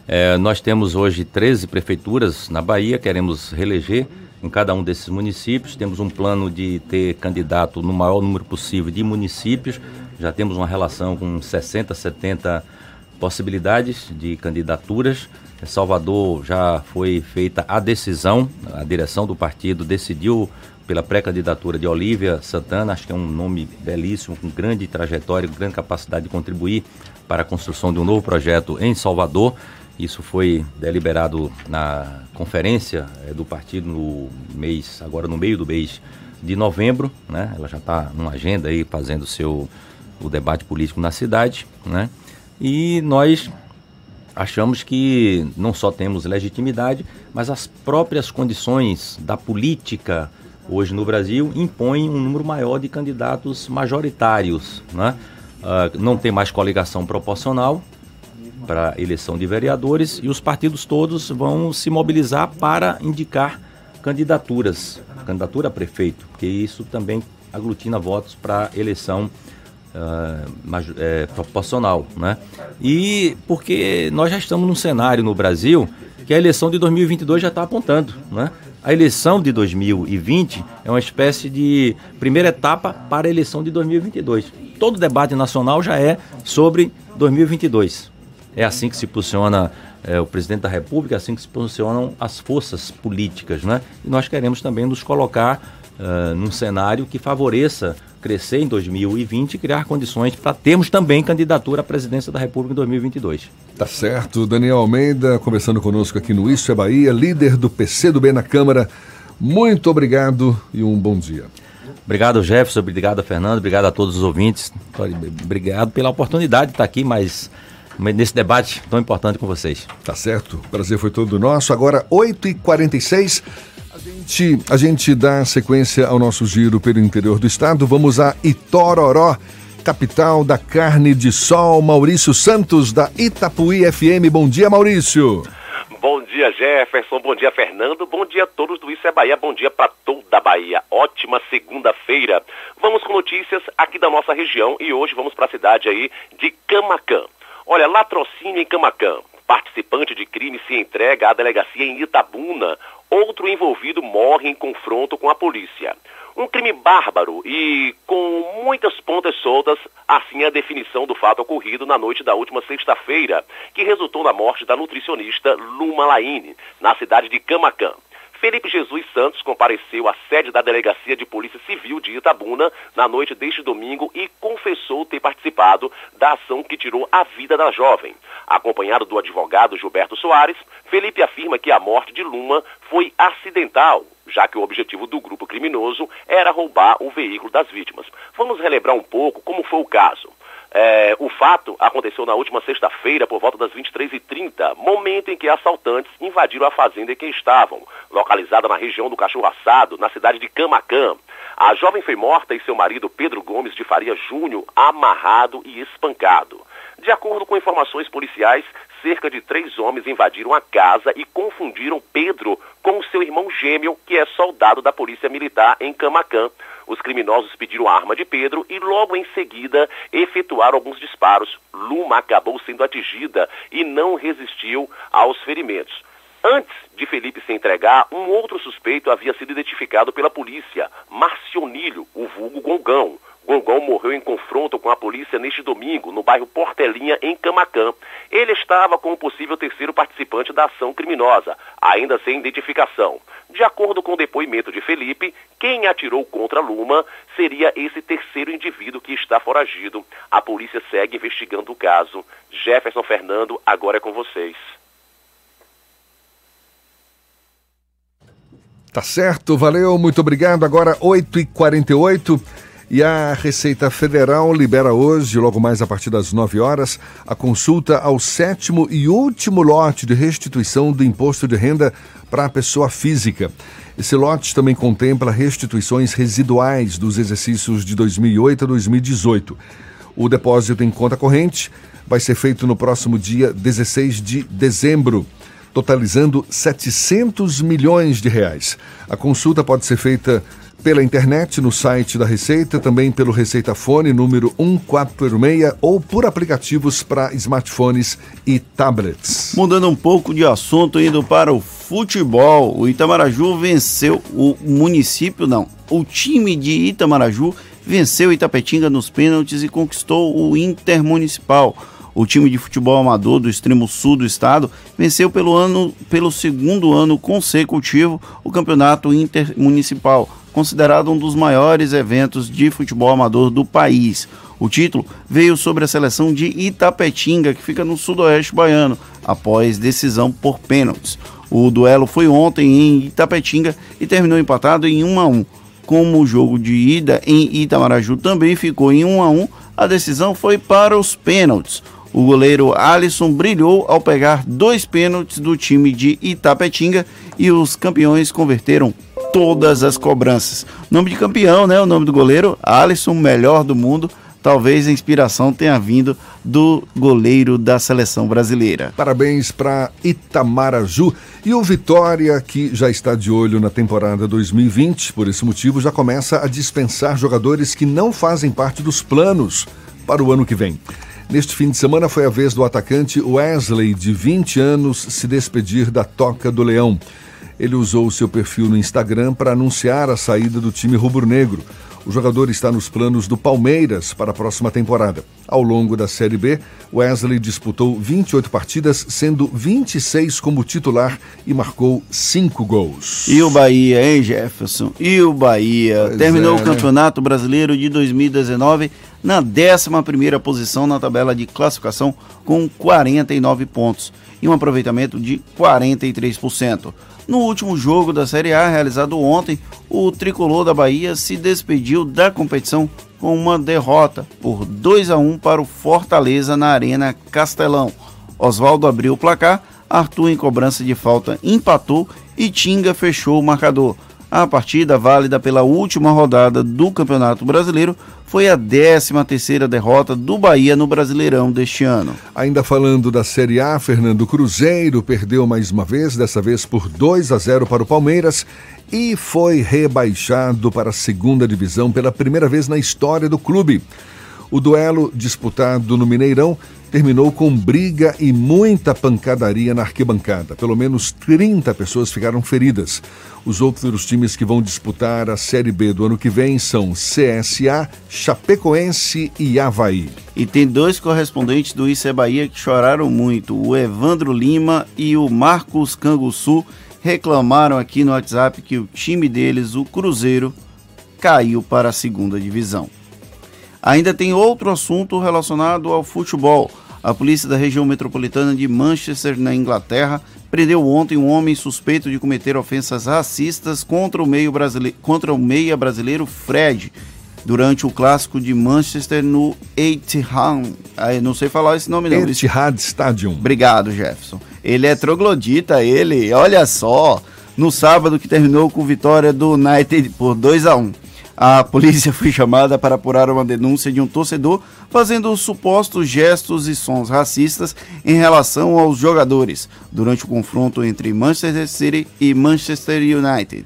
É, nós temos hoje 13 prefeituras na Bahia, queremos reeleger em cada um desses municípios. Temos um plano de ter candidato no maior número possível de municípios. Já temos uma relação com 60, 70 possibilidades de candidaturas. Salvador já foi feita a decisão, a direção do partido decidiu pela pré-candidatura de Olívia Santana, acho que é um nome belíssimo, com grande trajetória, com grande capacidade de contribuir para a construção de um novo projeto em Salvador. Isso foi deliberado na conferência é, do partido no mês, agora no meio do mês de novembro, né? Ela já está numa agenda aí fazendo seu o debate político na cidade, né? E nós achamos que não só temos legitimidade, mas as próprias condições da política hoje no Brasil impõem um número maior de candidatos majoritários, né? Uh, não tem mais coligação proporcional, para eleição de vereadores e os partidos todos vão se mobilizar para indicar candidaturas, candidatura a prefeito, porque isso também aglutina votos para eleição uh, é, proporcional, né? E porque nós já estamos num cenário no Brasil que a eleição de 2022 já está apontando, né? A eleição de 2020 é uma espécie de primeira etapa para a eleição de 2022. Todo debate nacional já é sobre 2022. É assim que se posiciona é, o presidente da República, é assim que se posicionam as forças políticas, né? E nós queremos também nos colocar uh, num cenário que favoreça crescer em 2020 e criar condições para termos também candidatura à presidência da República em 2022. Tá certo. Daniel Almeida conversando conosco aqui no Isso é Bahia, líder do PCdoB na Câmara. Muito obrigado e um bom dia. Obrigado, Jefferson. Obrigado, Fernando. Obrigado a todos os ouvintes. Obrigado pela oportunidade de estar aqui mais nesse debate tão importante com vocês. Tá certo. O prazer foi todo nosso. Agora, 8h46. Gente, a gente dá sequência ao nosso giro pelo interior do estado. Vamos a Itororó, capital da carne de sol. Maurício Santos, da Itapuí FM. Bom dia, Maurício. Bom dia, Jefferson. Bom dia, Fernando. Bom dia a todos do Isso é Bahia. Bom dia para toda a Bahia. Ótima segunda-feira. Vamos com notícias aqui da nossa região e hoje vamos para a cidade aí de Camacan. Olha, latrocínio em Camacan. Participante de crime se entrega à delegacia em Itabuna. Outro envolvido morre em confronto com a polícia. Um crime bárbaro e com muitas pontas soltas, assim a definição do fato ocorrido na noite da última sexta-feira, que resultou na morte da nutricionista Luma Laine, na cidade de Camacan. Felipe Jesus Santos compareceu à sede da Delegacia de Polícia Civil de Itabuna na noite deste domingo e confessou ter participado da ação que tirou a vida da jovem. Acompanhado do advogado Gilberto Soares, Felipe afirma que a morte de Luma foi acidental, já que o objetivo do grupo criminoso era roubar o veículo das vítimas. Vamos relembrar um pouco como foi o caso. É, o fato aconteceu na última sexta-feira, por volta das 23h30, momento em que assaltantes invadiram a fazenda em que estavam, localizada na região do Cachorro Assado, na cidade de Camacan. A jovem foi morta e seu marido, Pedro Gomes de Faria Júnior, amarrado e espancado. De acordo com informações policiais, cerca de três homens invadiram a casa e confundiram Pedro com seu irmão gêmeo, que é soldado da Polícia Militar em Camacan. Os criminosos pediram a arma de Pedro e logo em seguida efetuaram alguns disparos. Luma acabou sendo atingida e não resistiu aos ferimentos. Antes de Felipe se entregar, um outro suspeito havia sido identificado pela polícia, Marcionilho, o vulgo Gongão. Gongão morreu em confronto com a polícia neste domingo, no bairro Portelinha, em Camacan. Ele estava com o possível terceiro participante da ação criminosa, ainda sem identificação. De acordo com o depoimento de Felipe, quem atirou contra Luma seria esse terceiro indivíduo que está foragido. A polícia segue investigando o caso. Jefferson Fernando, agora é com vocês. Tá certo, valeu, muito obrigado. Agora 8h48. E a Receita Federal libera hoje, logo mais a partir das 9 horas, a consulta ao sétimo e último lote de restituição do imposto de renda para a pessoa física. Esse lote também contempla restituições residuais dos exercícios de 2008 a 2018. O depósito em conta corrente vai ser feito no próximo dia 16 de dezembro totalizando 700 milhões de reais. A consulta pode ser feita pela internet no site da Receita, também pelo Receita Fone número 1446 ou por aplicativos para smartphones e tablets. Mudando um pouco de assunto, indo para o futebol, o Itamaraju venceu o município, não, o time de Itamaraju venceu Itapetinga nos pênaltis e conquistou o Intermunicipal. O time de futebol amador do extremo sul do estado venceu pelo, ano, pelo segundo ano consecutivo o campeonato intermunicipal, considerado um dos maiores eventos de futebol amador do país. O título veio sobre a seleção de Itapetinga, que fica no sudoeste baiano, após decisão por pênaltis. O duelo foi ontem em Itapetinga e terminou empatado em 1 a 1. Como o jogo de ida em Itamaraju também ficou em 1 a 1, a decisão foi para os pênaltis. O goleiro Alisson brilhou ao pegar dois pênaltis do time de Itapetinga e os campeões converteram todas as cobranças. Nome de campeão, né? O nome do goleiro, Alisson, melhor do mundo. Talvez a inspiração tenha vindo do goleiro da seleção brasileira. Parabéns para Itamaraju e o Vitória, que já está de olho na temporada 2020, por esse motivo já começa a dispensar jogadores que não fazem parte dos planos para o ano que vem. Neste fim de semana foi a vez do atacante Wesley, de 20 anos, se despedir da Toca do Leão. Ele usou o seu perfil no Instagram para anunciar a saída do time rubro-negro. O jogador está nos planos do Palmeiras para a próxima temporada. Ao longo da Série B, Wesley disputou 28 partidas, sendo 26 como titular e marcou 5 gols. E o Bahia, hein, Jefferson? E o Bahia? Pois Terminou é, o né? Campeonato Brasileiro de 2019 na 11ª posição na tabela de classificação com 49 pontos e um aproveitamento de 43%. No último jogo da Série A, realizado ontem, o tricolor da Bahia se despediu da competição com uma derrota por 2 a 1 para o Fortaleza na Arena Castelão. Oswaldo abriu o placar, Arthur em cobrança de falta empatou e Tinga fechou o marcador. A partida, válida pela última rodada do Campeonato Brasileiro, foi a 13ª derrota do Bahia no Brasileirão deste ano. Ainda falando da Série A, Fernando Cruzeiro perdeu mais uma vez, dessa vez por 2 a 0 para o Palmeiras e foi rebaixado para a segunda divisão pela primeira vez na história do clube. O duelo disputado no Mineirão terminou com briga e muita pancadaria na arquibancada. Pelo menos 30 pessoas ficaram feridas. Os outros times que vão disputar a Série B do ano que vem são CSA, Chapecoense e Havaí. E tem dois correspondentes do é Bahia que choraram muito. O Evandro Lima e o Marcos Canguçu reclamaram aqui no WhatsApp que o time deles, o Cruzeiro, caiu para a segunda divisão. Ainda tem outro assunto relacionado ao futebol. A polícia da região metropolitana de Manchester, na Inglaterra, prendeu ontem um homem suspeito de cometer ofensas racistas contra o, meio brasile... contra o meia brasileiro Fred durante o clássico de Manchester no Etihad. Ah, não sei falar esse nome não. Etihad Stadium. Obrigado, Jefferson. Ele é troglodita, ele, olha só, no sábado que terminou com vitória do United por 2 a 1 a polícia foi chamada para apurar uma denúncia de um torcedor fazendo supostos gestos e sons racistas em relação aos jogadores durante o confronto entre Manchester City e Manchester United.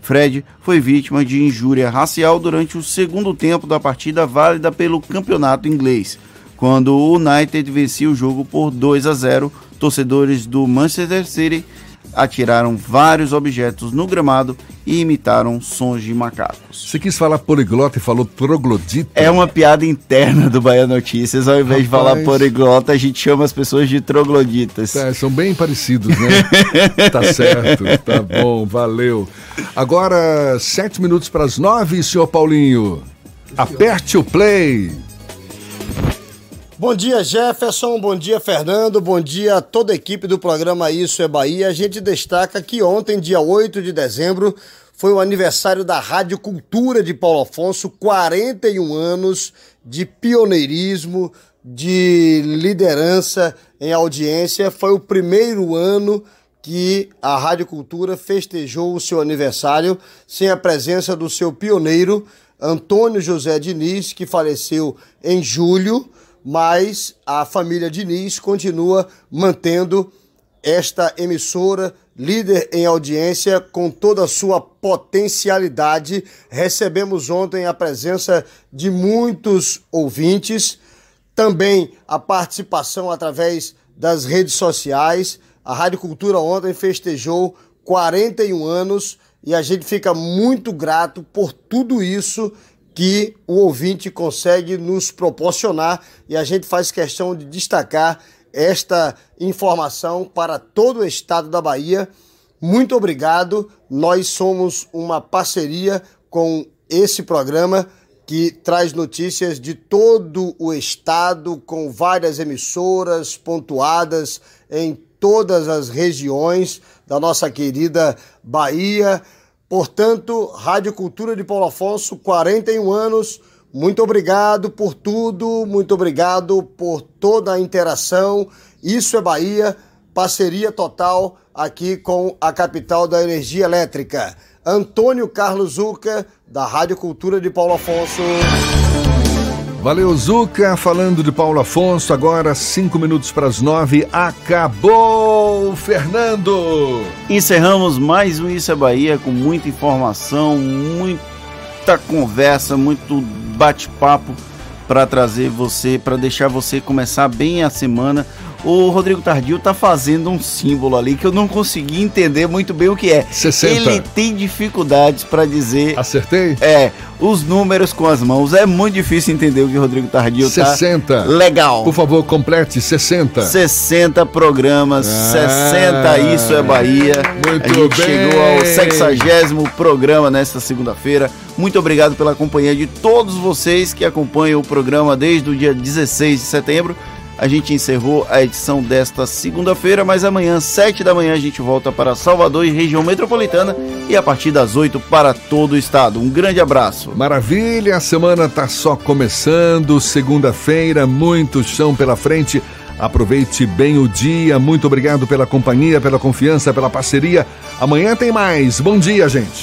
Fred foi vítima de injúria racial durante o segundo tempo da partida válida pelo campeonato inglês. Quando o United vencia o jogo por 2 a 0, torcedores do Manchester City atiraram vários objetos no gramado e imitaram sons de macacos. Você quis falar poliglota e falou troglodita? É uma piada interna do Bahia Notícias. Ao invés de falar Rapaz. poliglota, a gente chama as pessoas de trogloditas. É, são bem parecidos, né? tá certo, tá bom, valeu. Agora, sete minutos para as nove, senhor Paulinho. Aperte o play. Bom dia, Jefferson. Bom dia, Fernando. Bom dia a toda a equipe do programa Isso é Bahia. A gente destaca que ontem, dia 8 de dezembro, foi o aniversário da Rádio Cultura de Paulo Afonso, 41 anos de pioneirismo, de liderança em audiência. Foi o primeiro ano que a Rádio Cultura festejou o seu aniversário sem a presença do seu pioneiro, Antônio José Diniz, que faleceu em julho mas a família Diniz continua mantendo esta emissora líder em audiência com toda a sua potencialidade. Recebemos ontem a presença de muitos ouvintes, também a participação através das redes sociais. A Rádio Cultura ontem festejou 41 anos e a gente fica muito grato por tudo isso que o ouvinte consegue nos proporcionar e a gente faz questão de destacar esta informação para todo o estado da Bahia. Muito obrigado. Nós somos uma parceria com esse programa que traz notícias de todo o estado, com várias emissoras pontuadas em todas as regiões da nossa querida Bahia. Portanto, Rádio Cultura de Paulo Afonso, 41 anos. Muito obrigado por tudo, muito obrigado por toda a interação. Isso é Bahia, parceria total aqui com a capital da energia elétrica. Antônio Carlos Zuca, da Rádio Cultura de Paulo Afonso. Valeu, Zuca. Falando de Paulo Afonso, agora cinco minutos para as nove. Acabou, Fernando! Encerramos mais um Isso é Bahia com muita informação, muita conversa, muito bate-papo para trazer você, para deixar você começar bem a semana O Rodrigo Tardio tá fazendo um símbolo ali que eu não consegui entender muito bem o que é. 60. Ele tem dificuldades para dizer. Acertei? É, os números com as mãos. É muito difícil entender o que o Rodrigo Tardio 60. tá. Legal. Por favor, complete 60. 60 programas, Ah. 60 Isso é Bahia. Muito A gente bem. chegou ao 60 programa nesta segunda-feira. Muito obrigado pela companhia de todos vocês que acompanham o programa desde o dia 16 de setembro. A gente encerrou a edição desta segunda-feira, mas amanhã, 7 da manhã, a gente volta para Salvador e região metropolitana e a partir das 8 para todo o estado. Um grande abraço. Maravilha, a semana tá só começando, segunda-feira, muito chão pela frente. Aproveite bem o dia. Muito obrigado pela companhia, pela confiança, pela parceria. Amanhã tem mais. Bom dia, gente.